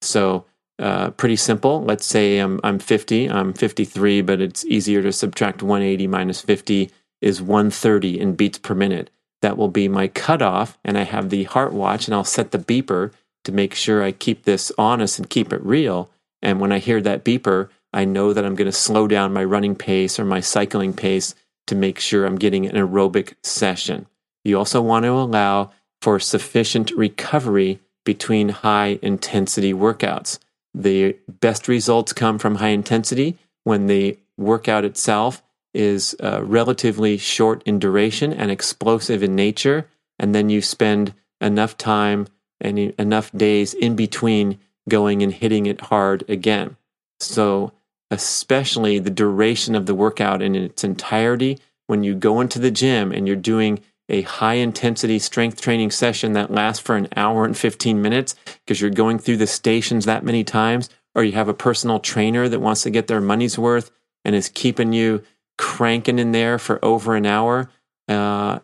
Speaker 2: So, uh, pretty simple. Let's say I'm, I'm 50, I'm 53, but it's easier to subtract 180 minus 50 is 130 in beats per minute. That will be my cutoff, and I have the heart watch, and I'll set the beeper to make sure I keep this honest and keep it real. And when I hear that beeper, I know that I'm going to slow down my running pace or my cycling pace to make sure I'm getting an aerobic session. You also want to allow for sufficient recovery between high intensity workouts. The best results come from high intensity when the workout itself is uh, relatively short in duration and explosive in nature. And then you spend enough time and enough days in between going and hitting it hard again. So, especially the duration of the workout in its entirety, when you go into the gym and you're doing a high intensity strength training session that lasts for an hour and 15 minutes because you're going through the stations that many times, or you have a personal trainer that wants to get their money's worth and is keeping you cranking in there for over an hour. Uh,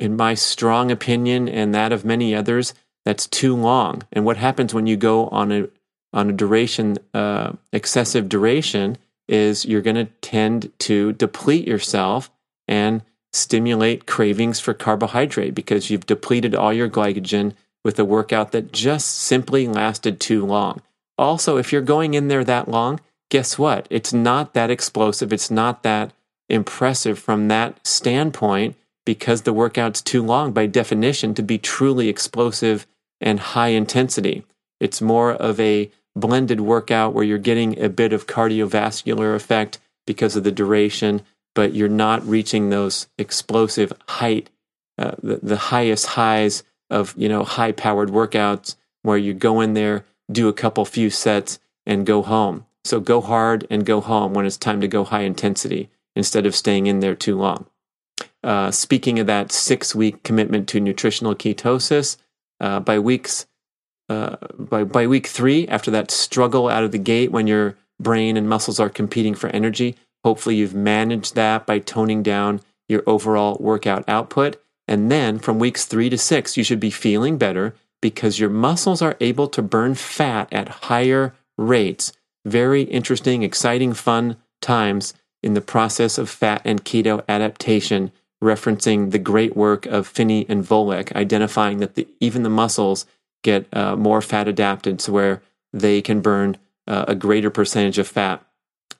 Speaker 2: in my strong opinion, and that of many others, that's too long. And what happens when you go on a on a duration, uh, excessive duration, is you're going to tend to deplete yourself and stimulate cravings for carbohydrate because you've depleted all your glycogen with a workout that just simply lasted too long. Also, if you're going in there that long, guess what? It's not that explosive. It's not that impressive from that standpoint because the workout's too long by definition to be truly explosive and high intensity. It's more of a blended workout where you're getting a bit of cardiovascular effect because of the duration but you're not reaching those explosive height, uh, the, the highest highs of you know high powered workouts where you go in there, do a couple few sets, and go home. So go hard and go home when it's time to go high intensity instead of staying in there too long. Uh, speaking of that six week commitment to nutritional ketosis, uh, by weeks uh, by by week three, after that struggle out of the gate when your brain and muscles are competing for energy, hopefully you've managed that by toning down your overall workout output. And then from weeks three to six, you should be feeling better because your muscles are able to burn fat at higher rates. Very interesting, exciting, fun times in the process of fat and keto adaptation, referencing the great work of Phinney and Volek, identifying that the, even the muscles get uh, more fat adapted to where they can burn uh, a greater percentage of fat,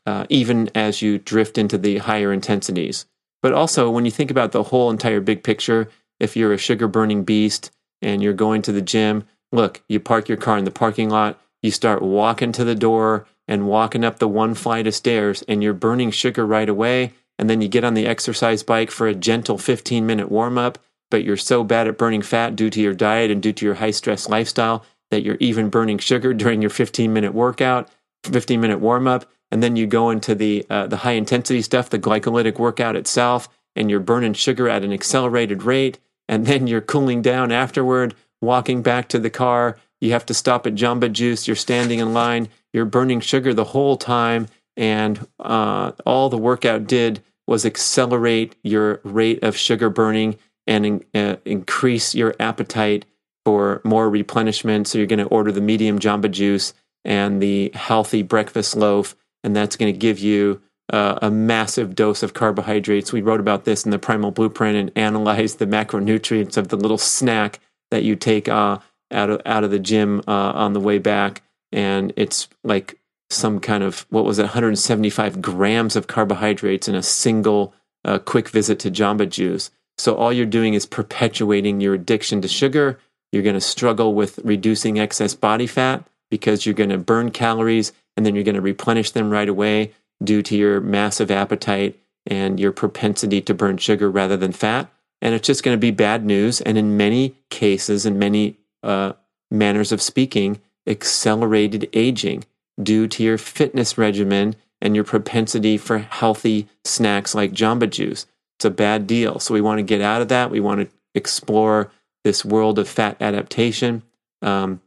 Speaker 2: uh, even as you drift into the higher intensities. But also, when you think about the whole entire big picture, if you're a sugar burning beast and you're going to the gym, look, you park your car in the parking lot, you start walking to the door and walking up the one flight of stairs, and you're burning sugar right away. And then you get on the exercise bike for a gentle 15 minute warm up, but you're so bad at burning fat due to your diet and due to your high stress lifestyle that you're even burning sugar during your 15 minute workout, 15 minute warm up. And then you go into the, uh, the high intensity stuff, the glycolytic workout itself, and you're burning sugar at an accelerated rate and then you're cooling down afterward, walking back to the car. You have to stop at Jamba Juice. You're standing in line. You're burning sugar the whole time. And uh, all the workout did was accelerate your rate of sugar burning and uh, increase your appetite for more replenishment. So you're going to order the medium Jamba Juice and the healthy breakfast loaf. And that's going to give you uh, a massive dose of carbohydrates. We wrote about this in the Primal Blueprint and analyzed the macronutrients of the little snack that you take uh, out of out of the gym uh, on the way back, and it's like some kind of what was it, 175 grams of carbohydrates in a single uh, quick visit to Jamba Juice. So all you're doing is perpetuating your addiction to sugar. You're going to struggle with reducing excess body fat because you're going to burn calories and then you're going to replenish them right away due to your massive appetite and your propensity to burn sugar rather than fat. And it's just going to be bad news. And in many cases, in many uh, manners of speaking, accelerated aging due to your fitness regimen and your propensity for healthy snacks like Jamba Juice. It's a bad deal. So we want to get out of that. We want to explore this world of fat adaptation. Um,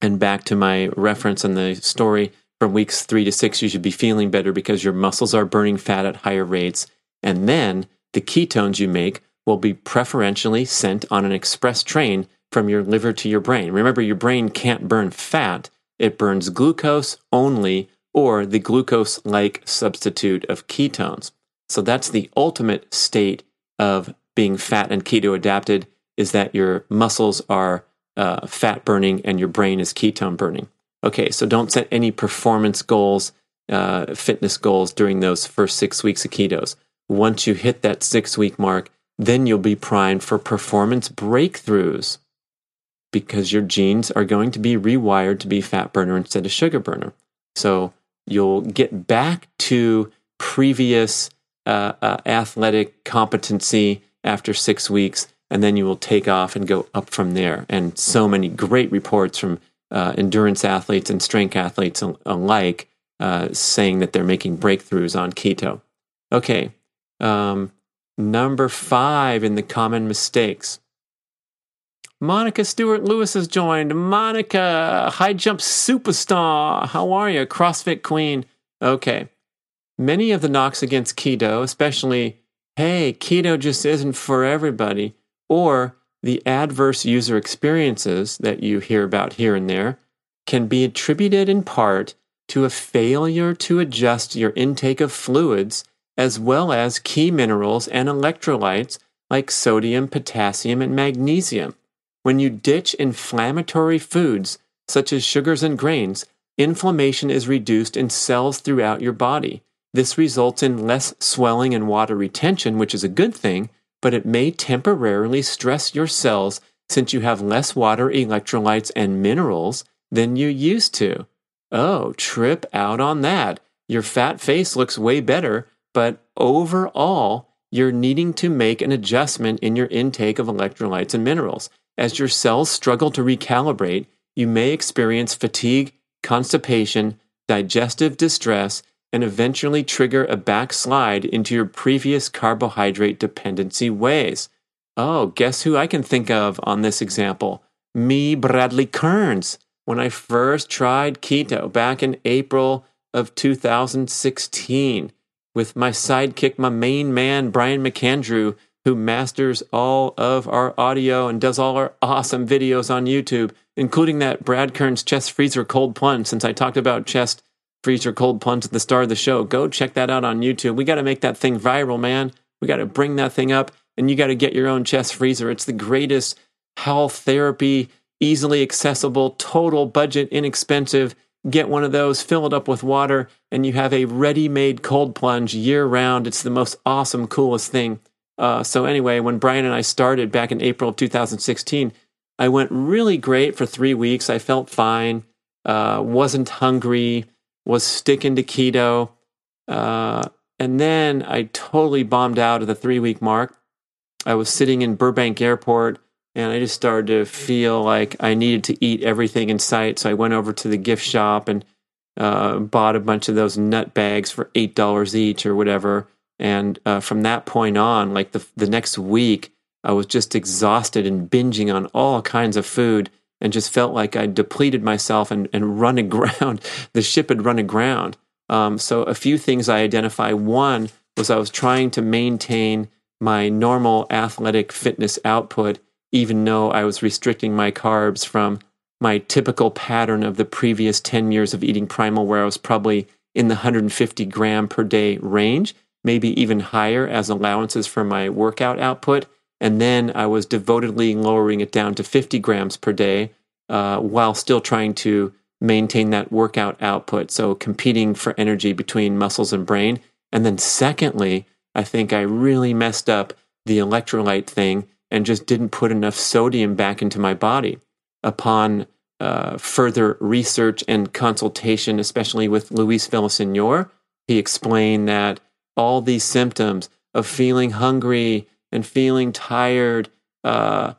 Speaker 2: and back to my reference in the story, from weeks three to six, you should be feeling better because your muscles are burning fat at higher rates. And then the ketones you make will be preferentially sent on an express train from your liver to your brain. Remember, your brain can't burn fat, it burns glucose only or the glucose like substitute of ketones. So that's the ultimate state of being fat and keto adapted is that your muscles are uh, fat burning and your brain is ketone burning. Okay, so don't set any performance goals, uh, fitness goals during those first six weeks of ketos. Once you hit that six week mark, then you'll be primed for performance breakthroughs because your genes are going to be rewired to be fat burner instead of sugar burner. So you'll get back to previous uh, uh, athletic competency after six weeks, and then you will take off and go up from there. And so many great reports from uh, endurance athletes and strength athletes alike uh, saying that they're making breakthroughs on keto. Okay, um, number five in the common mistakes. Monica Stewart Lewis has joined. Monica, high jump superstar. How are you? CrossFit queen. Okay. Many of the knocks against keto, especially, hey, keto just isn't for everybody, or the adverse user experiences that you hear about here and there can be attributed in part to a failure to adjust your intake of fluids as well as key minerals and electrolytes like sodium, potassium, and magnesium. When you ditch inflammatory foods such as sugars and grains, inflammation is reduced in cells throughout your body. This results in less swelling and water retention, which is a good thing, but it may temporarily stress your cells since you have less water, electrolytes, and minerals than you used to. Oh, trip out on that. Your fat face looks way better, but overall, you're needing to make an adjustment in your intake of electrolytes and minerals. As your cells struggle to recalibrate, you may experience fatigue, constipation, digestive distress, and eventually trigger a backslide into your previous carbohydrate dependency ways. Oh, guess who I can think of on this example? me, Bradley Kearns, when I first tried keto back in April of 2016 with my sidekick, my main man, Brian McAndrew, who masters all of our audio and does all our awesome videos on YouTube, including that Brad Kearns chest freezer cold plunge. Since I talked about chest freezer cold plunge at the start of the show, go check that out on YouTube. We got to make that thing viral, man. We got to bring that thing up, and you got to get your own chest freezer. It's the greatest health therapy, easily accessible, total budget, inexpensive. Get one of those, fill it up with water, and you have a ready made cold plunge year round. It's the most awesome, coolest thing. Uh, so, anyway, when Brian and I started back in April of 2016, I went really great for three weeks. I felt fine, uh, wasn't hungry, was sticking to keto. Uh, and then I totally bombed out at the three week mark. I was sitting in Burbank Airport and I just started to feel like I needed to eat everything in sight. So I went over to the gift shop and uh, bought a bunch of those nut bags for eight dollars each or whatever. And uh, from that point on, like the the next week, I was just exhausted and binging on all kinds of food, and just felt like I depleted myself and and run aground. the ship had run aground. Um, so a few things I identify. One was I was trying to maintain my normal athletic fitness output, even though I was restricting my carbs from my typical pattern of the previous 10 years of eating primal, where I was probably in the 150 gram per day range, maybe even higher as allowances for my workout output. And then I was devotedly lowering it down to 50 grams per day uh, while still trying to maintain that workout output. So competing for energy between muscles and brain. And then, secondly, I think I really messed up the electrolyte thing and just didn't put enough sodium back into my body. Upon uh, further research and consultation, especially with Luis Villasenor, he explained that all these symptoms of feeling hungry and feeling tired, uh,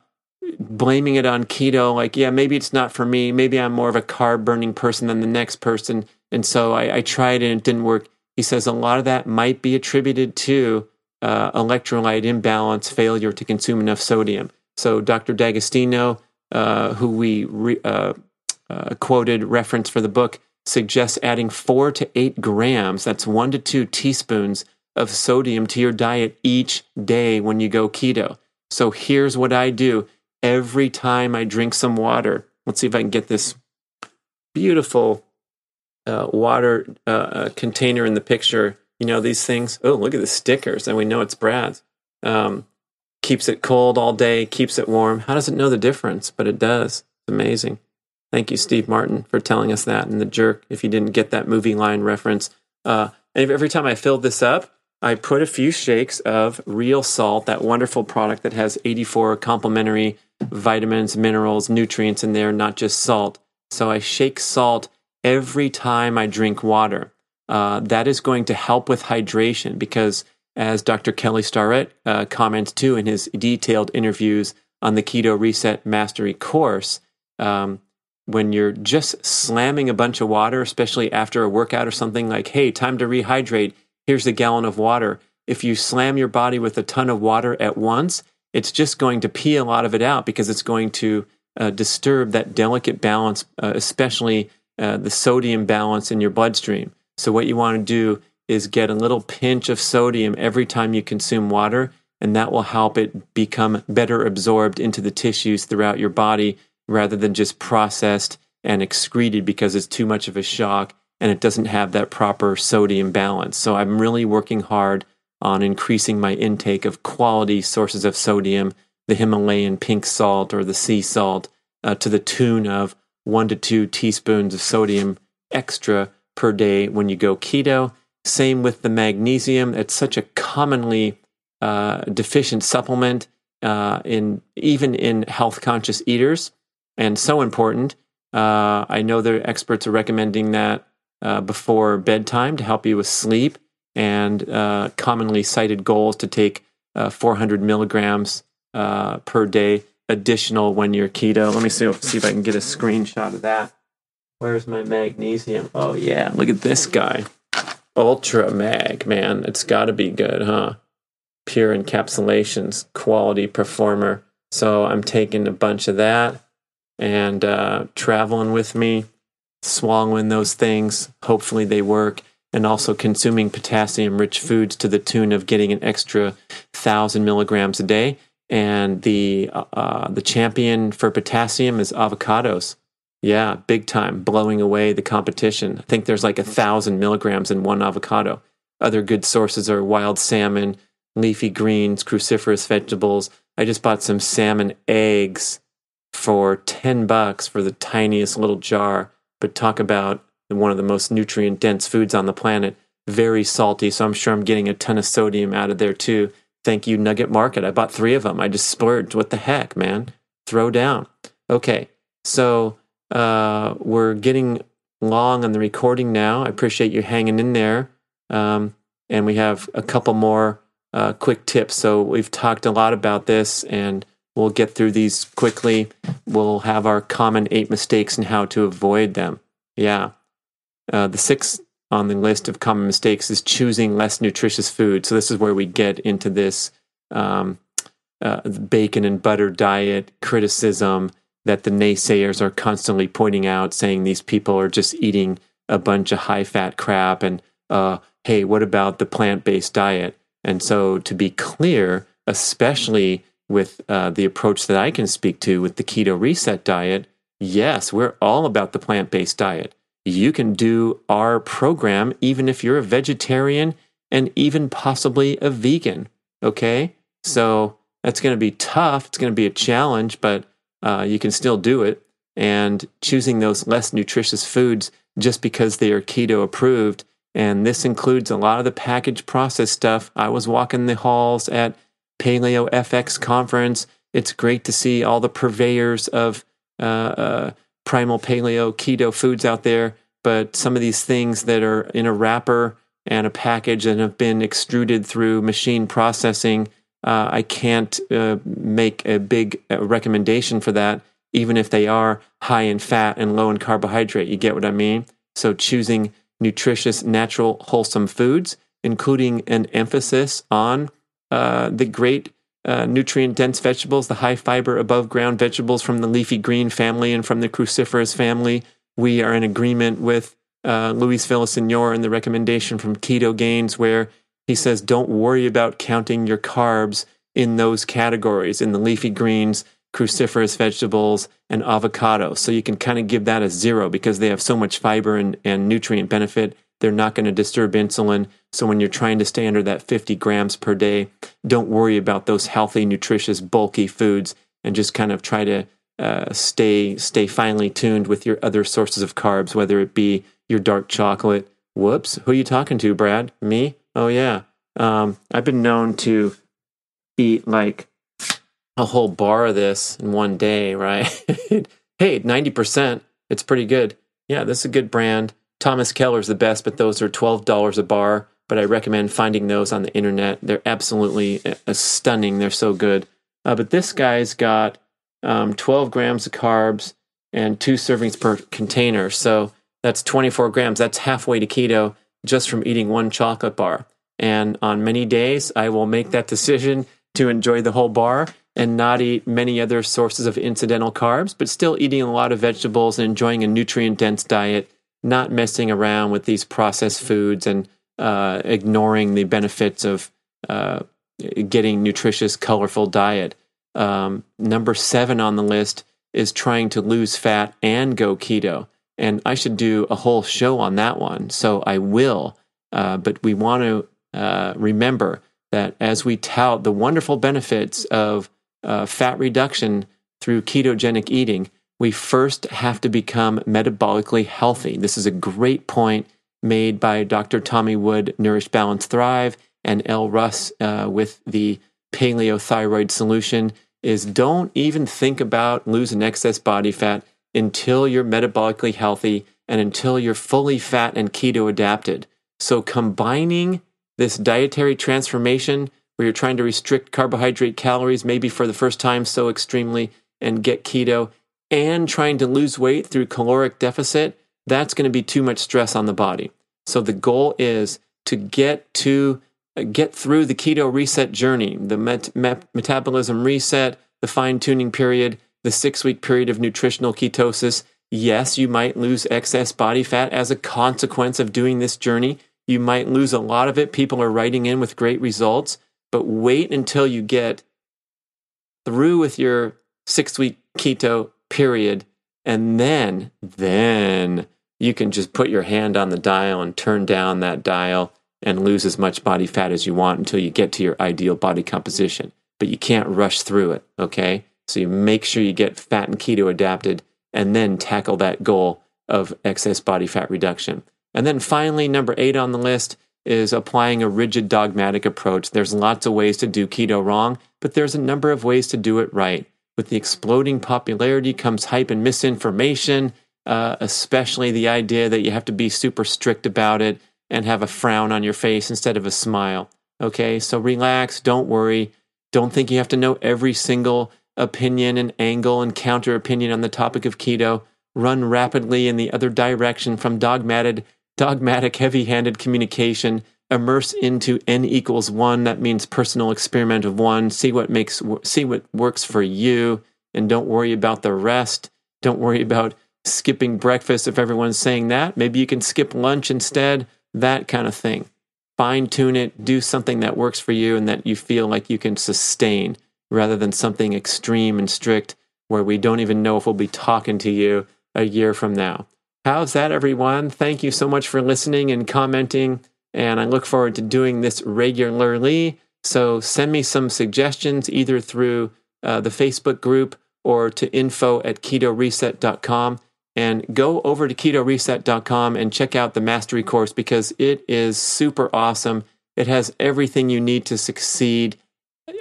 Speaker 2: blaming it on keto, like, yeah, maybe it's not for me. Maybe I'm more of a carb burning person than the next person. And so I, I tried it and it didn't work. He says a lot of that might be attributed to uh, electrolyte imbalance, failure to consume enough sodium. So Dr. D'Agostino, uh, who we re, uh, uh, quoted reference for the book, suggests adding four to eight grams, that's one to two teaspoons of sodium to your diet each day when you go keto. So here's what I do every time I drink some water. Let's see if I can get this beautiful uh, water uh, uh, container in the picture. You know, these things. Oh, look at the stickers. And we know it's Brad's. Um, keeps it cold all day, keeps it warm. How does it know the difference? But it does. It's amazing. Thank you, Steve Martin, for telling us that. And the jerk, if you didn't get that movie line reference. Uh, and every time I filled this up, I put a few shakes of real salt, that wonderful product that has 84 complementary vitamins, minerals, nutrients in there, not just salt. So I shake salt every time I drink water. Uh, that is going to help with hydration because, as Dr. Kelly Starrett uh, comments too in his detailed interviews on the Keto Reset Mastery course, um, when you're just slamming a bunch of water, especially after a workout or something like, hey, time to rehydrate, here's a gallon of water. If you slam your body with a ton of water at once, it's just going to pee a lot of it out because it's going to uh, disturb that delicate balance, uh, especially uh, the sodium balance in your bloodstream. So, what you want to do is get a little pinch of sodium every time you consume water, and that will help it become better absorbed into the tissues throughout your body rather than just processed and excreted because it's too much of a shock and it doesn't have that proper sodium balance. So, I'm really working hard on increasing my intake of quality sources of sodium, the Himalayan pink salt or the sea salt, uh, to the tune of one to two teaspoons of sodium extra per day when you go keto. Same with the magnesium. It's such a commonly uh, deficient supplement uh, in even in health conscious eaters, and so important. Uh, I know the experts are recommending that uh, before bedtime to help you with sleep and uh, commonly cited goals to take uh, 400 milligrams uh, per day additional when you're keto. Let me see, see if I can get a screenshot of that. Where's my magnesium? Oh, yeah, look at this guy. Ultra Mag, man. It's got to be good, huh? Pure encapsulations, quality performer. So I'm taking a bunch of that. And uh, traveling with me, swallowing those things. Hopefully, they work. And also consuming potassium rich foods to the tune of getting an extra thousand milligrams a day. And the uh, uh, the champion for potassium is avocados. Yeah, big time, blowing away the competition. I think there's like a thousand milligrams in one avocado. Other good sources are wild salmon, leafy greens, cruciferous vegetables. I just bought some salmon eggs for 10 bucks for the tiniest little jar, but talk about one of the most nutrient dense foods on the planet. Very salty, so I'm sure I'm getting a ton of sodium out of there too. Thank you, Nugget Market. I bought three of them. I just splurged. What the heck, man? Throw down. Okay, so uh, we're getting long on the recording now. I appreciate you hanging in there. Um, and we have a couple more uh, quick tips. So we've talked a lot about this, and we'll get through these quickly. We'll have our common eight mistakes and how to avoid them. Yeah. Uh, the sixth on the list of common mistakes is choosing less nutritious food. So this is where we get into this um, uh, bacon and butter diet criticism that the naysayers are constantly pointing out, saying these people are just eating a bunch of high fat crap and uh, hey, what about the plant based diet? And so, to be clear, especially with uh, the approach that I can speak to with the keto reset diet, yes, we're all about the plant based diet. You can do our program even if you're a vegetarian and even possibly a vegan. Okay. So, that's going to be tough. It's going to be a challenge, but uh, you can still do it. And choosing those less nutritious foods just because they are keto approved. And this includes a lot of the packaged processed stuff. I was walking the halls at Paleo FX conference. It's great to see all the purveyors of uh, uh, primal paleo keto foods out there. But some of these things that are in a wrapper and a package and have been extruded through machine processing uh, I can't uh, make a big uh, recommendation for that, even if they are high in fat and low in carbohydrate. You get what I mean? So, choosing nutritious, natural, wholesome foods, including an emphasis on uh, the great uh, nutrient dense vegetables, the high fiber above ground vegetables from the leafy green family and from the cruciferous family. We are in agreement with uh, Luis Villasenor and the recommendation from Keto Gains, where he says, don't worry about counting your carbs in those categories, in the leafy greens, cruciferous vegetables, and avocado. So you can kind of give that a zero because they have so much fiber and, and nutrient benefit. They're not going to disturb insulin. So when you're trying to stay under that 50 grams per day, don't worry about those healthy, nutritious, bulky foods and just kind of try to uh, stay stay finely tuned with your other sources of carbs, whether it be your dark chocolate. Whoops, who are you talking to, Brad? Me? Oh yeah. Um, I've been known to eat like a whole bar of this in one day, right? hey, 90%, it's pretty good. Yeah, this is a good brand. Thomas Keller's the best, but those are $12 a bar. But I recommend finding those on the internet. They're absolutely uh, stunning. They're so good. Uh, but this guy's got um, 12 grams of carbs and two servings per container. So that's 24 grams. That's halfway to keto just from eating one chocolate bar. And on many days, I will make that decision to enjoy the whole bar and not eat many other sources of incidental carbs, but still eating a lot of vegetables and enjoying a nutrient dense diet, not messing around with these processed foods and uh, ignoring the benefits of uh, getting nutritious, colorful diet. Um, number seven on the list is trying to lose fat and go keto. And I should do a whole show on that one. So I will. Uh, but we want to uh, remember that as we tout the wonderful benefits of uh, fat reduction through ketogenic eating, we first have to become metabolically healthy. This is a great point made by Dr. Tommy Wood, Nourish, Balance, Thrive, and Elle Russ uh, with the Paleo Thyroid Solution. Is don't even think about losing excess body fat until you're metabolically healthy and until you're fully fat and keto adapted. So, combining this dietary transformation where you're trying to restrict carbohydrate calories, maybe for the first time so extremely, and get keto, and trying to lose weight through caloric deficit, that's going to be too much stress on the body. So, the goal is to get to uh, get through the keto reset journey, the met- met- metabolism reset, the fine tuning period, the six week period of nutritional ketosis. Yes, you might lose excess body fat as a consequence of doing this journey. You might lose a lot of it. People are writing in with great results, but wait until you get through with your six week keto period. And then, then you can just put your hand on the dial and turn down that dial and lose as much body fat as you want until you get to your ideal body composition. But you can't rush through it, okay? So you make sure you get fat and keto adapted and then tackle that goal of excess body fat reduction. And then finally, number eight on the list is applying a rigid dogmatic approach. There's lots of ways to do keto wrong, but there's a number of ways to do it right. With the exploding popularity comes hype and misinformation, uh, especially the idea that you have to be super strict about it and have a frown on your face instead of a smile. Okay, so relax, don't worry. Don't think you have to know every single opinion and angle and counter opinion on the topic of keto. Run rapidly in the other direction from dogmatic, dogmatic, heavy handed communication. Immerse into n equals one. That means personal experiment of one. See what makes see what works for you, and don't worry about the rest. Don't worry about skipping breakfast if everyone's saying that. Maybe you can skip lunch instead that kind of thing. Fine tune it, do something that works for you and that you feel like you can sustain rather than something extreme and strict where we don't even know if we'll be talking to you a year from now. How's that, everyone? Thank you so much for listening and commenting. And I look forward to doing this regularly. So send me some suggestions either through uh, the Facebook group or to info at ketoreset.com and go over to ketoreset.com and check out the mastery course because it is super awesome. It has everything you need to succeed.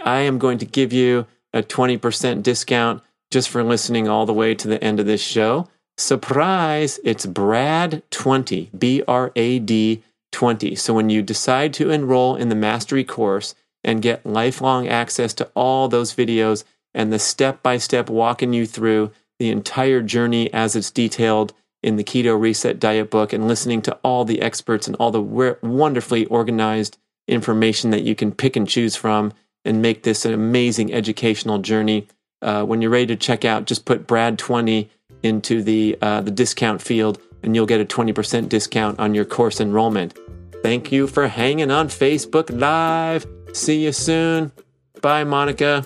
Speaker 2: I am going to give you a 20% discount just for listening all the way to the end of this show. Surprise, it's Brad20, B R A D 20. So when you decide to enroll in the mastery course and get lifelong access to all those videos and the step by step walking you through the entire journey as it's detailed in the Keto Reset Diet book and listening to all the experts and all the wonderfully organized information that you can pick and choose from and make this an amazing educational journey. Uh, when you're ready to check out, just put Brad20 into the, uh, the discount field and you'll get a 20% discount on your course enrollment. Thank you for hanging on Facebook Live. See you soon. Bye, Monica.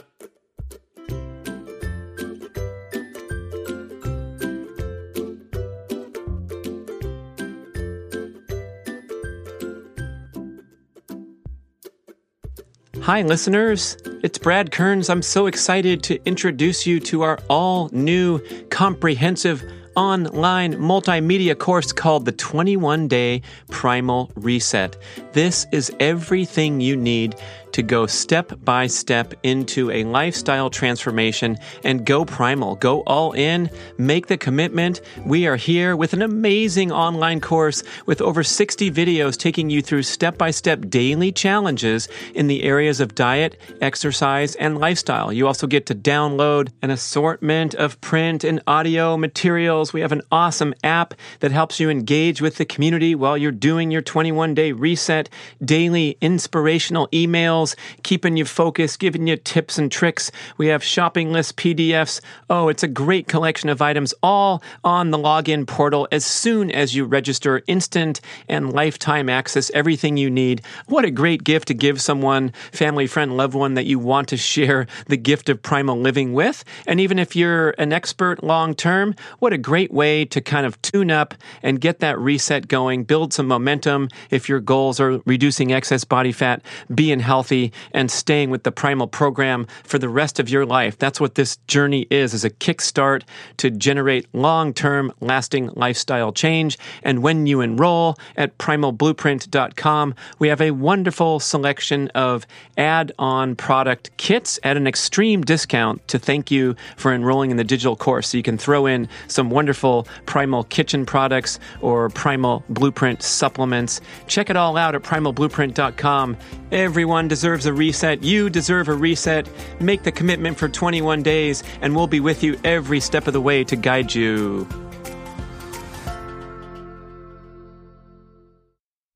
Speaker 2: Hi, listeners. It's Brad Kearns. I'm so excited to introduce you to our all new comprehensive online multimedia course called the 21 Day Primal Reset. This is everything you need to go step by step into a lifestyle transformation and go primal, go all in, make the commitment. We are here with an amazing online course with over 60 videos taking you through step by step daily challenges in the areas of diet, exercise, and lifestyle. You also get to download an assortment of print and audio materials. We have an awesome app that helps you engage with the community while you're doing your 21 day reset, daily inspirational emails emails, keeping you focused, giving you tips and tricks. We have shopping list PDFs. Oh, it's a great collection of items all on the login portal as soon as you register instant and lifetime access, everything you need. What a great gift to give someone, family, friend, loved one that you want to share the gift of primal living with. And even if you're an expert long term, what a great way to kind of tune up and get that reset going, build some momentum if your goals are reducing excess body fat, being healthy healthy and staying with the primal program for the rest of your life. That's what this journey is, is a kickstart to generate long-term lasting lifestyle change. And when you enroll at primalblueprint.com, we have a wonderful selection of add-on product kits at an extreme discount to thank you for enrolling in the digital course. So you can throw in some wonderful primal kitchen products or primal blueprint supplements. Check it all out at primalblueprint.com. Everyone deserves a reset. You deserve a reset. Make the commitment for 21 days, and we'll be with you every step of the way to guide you.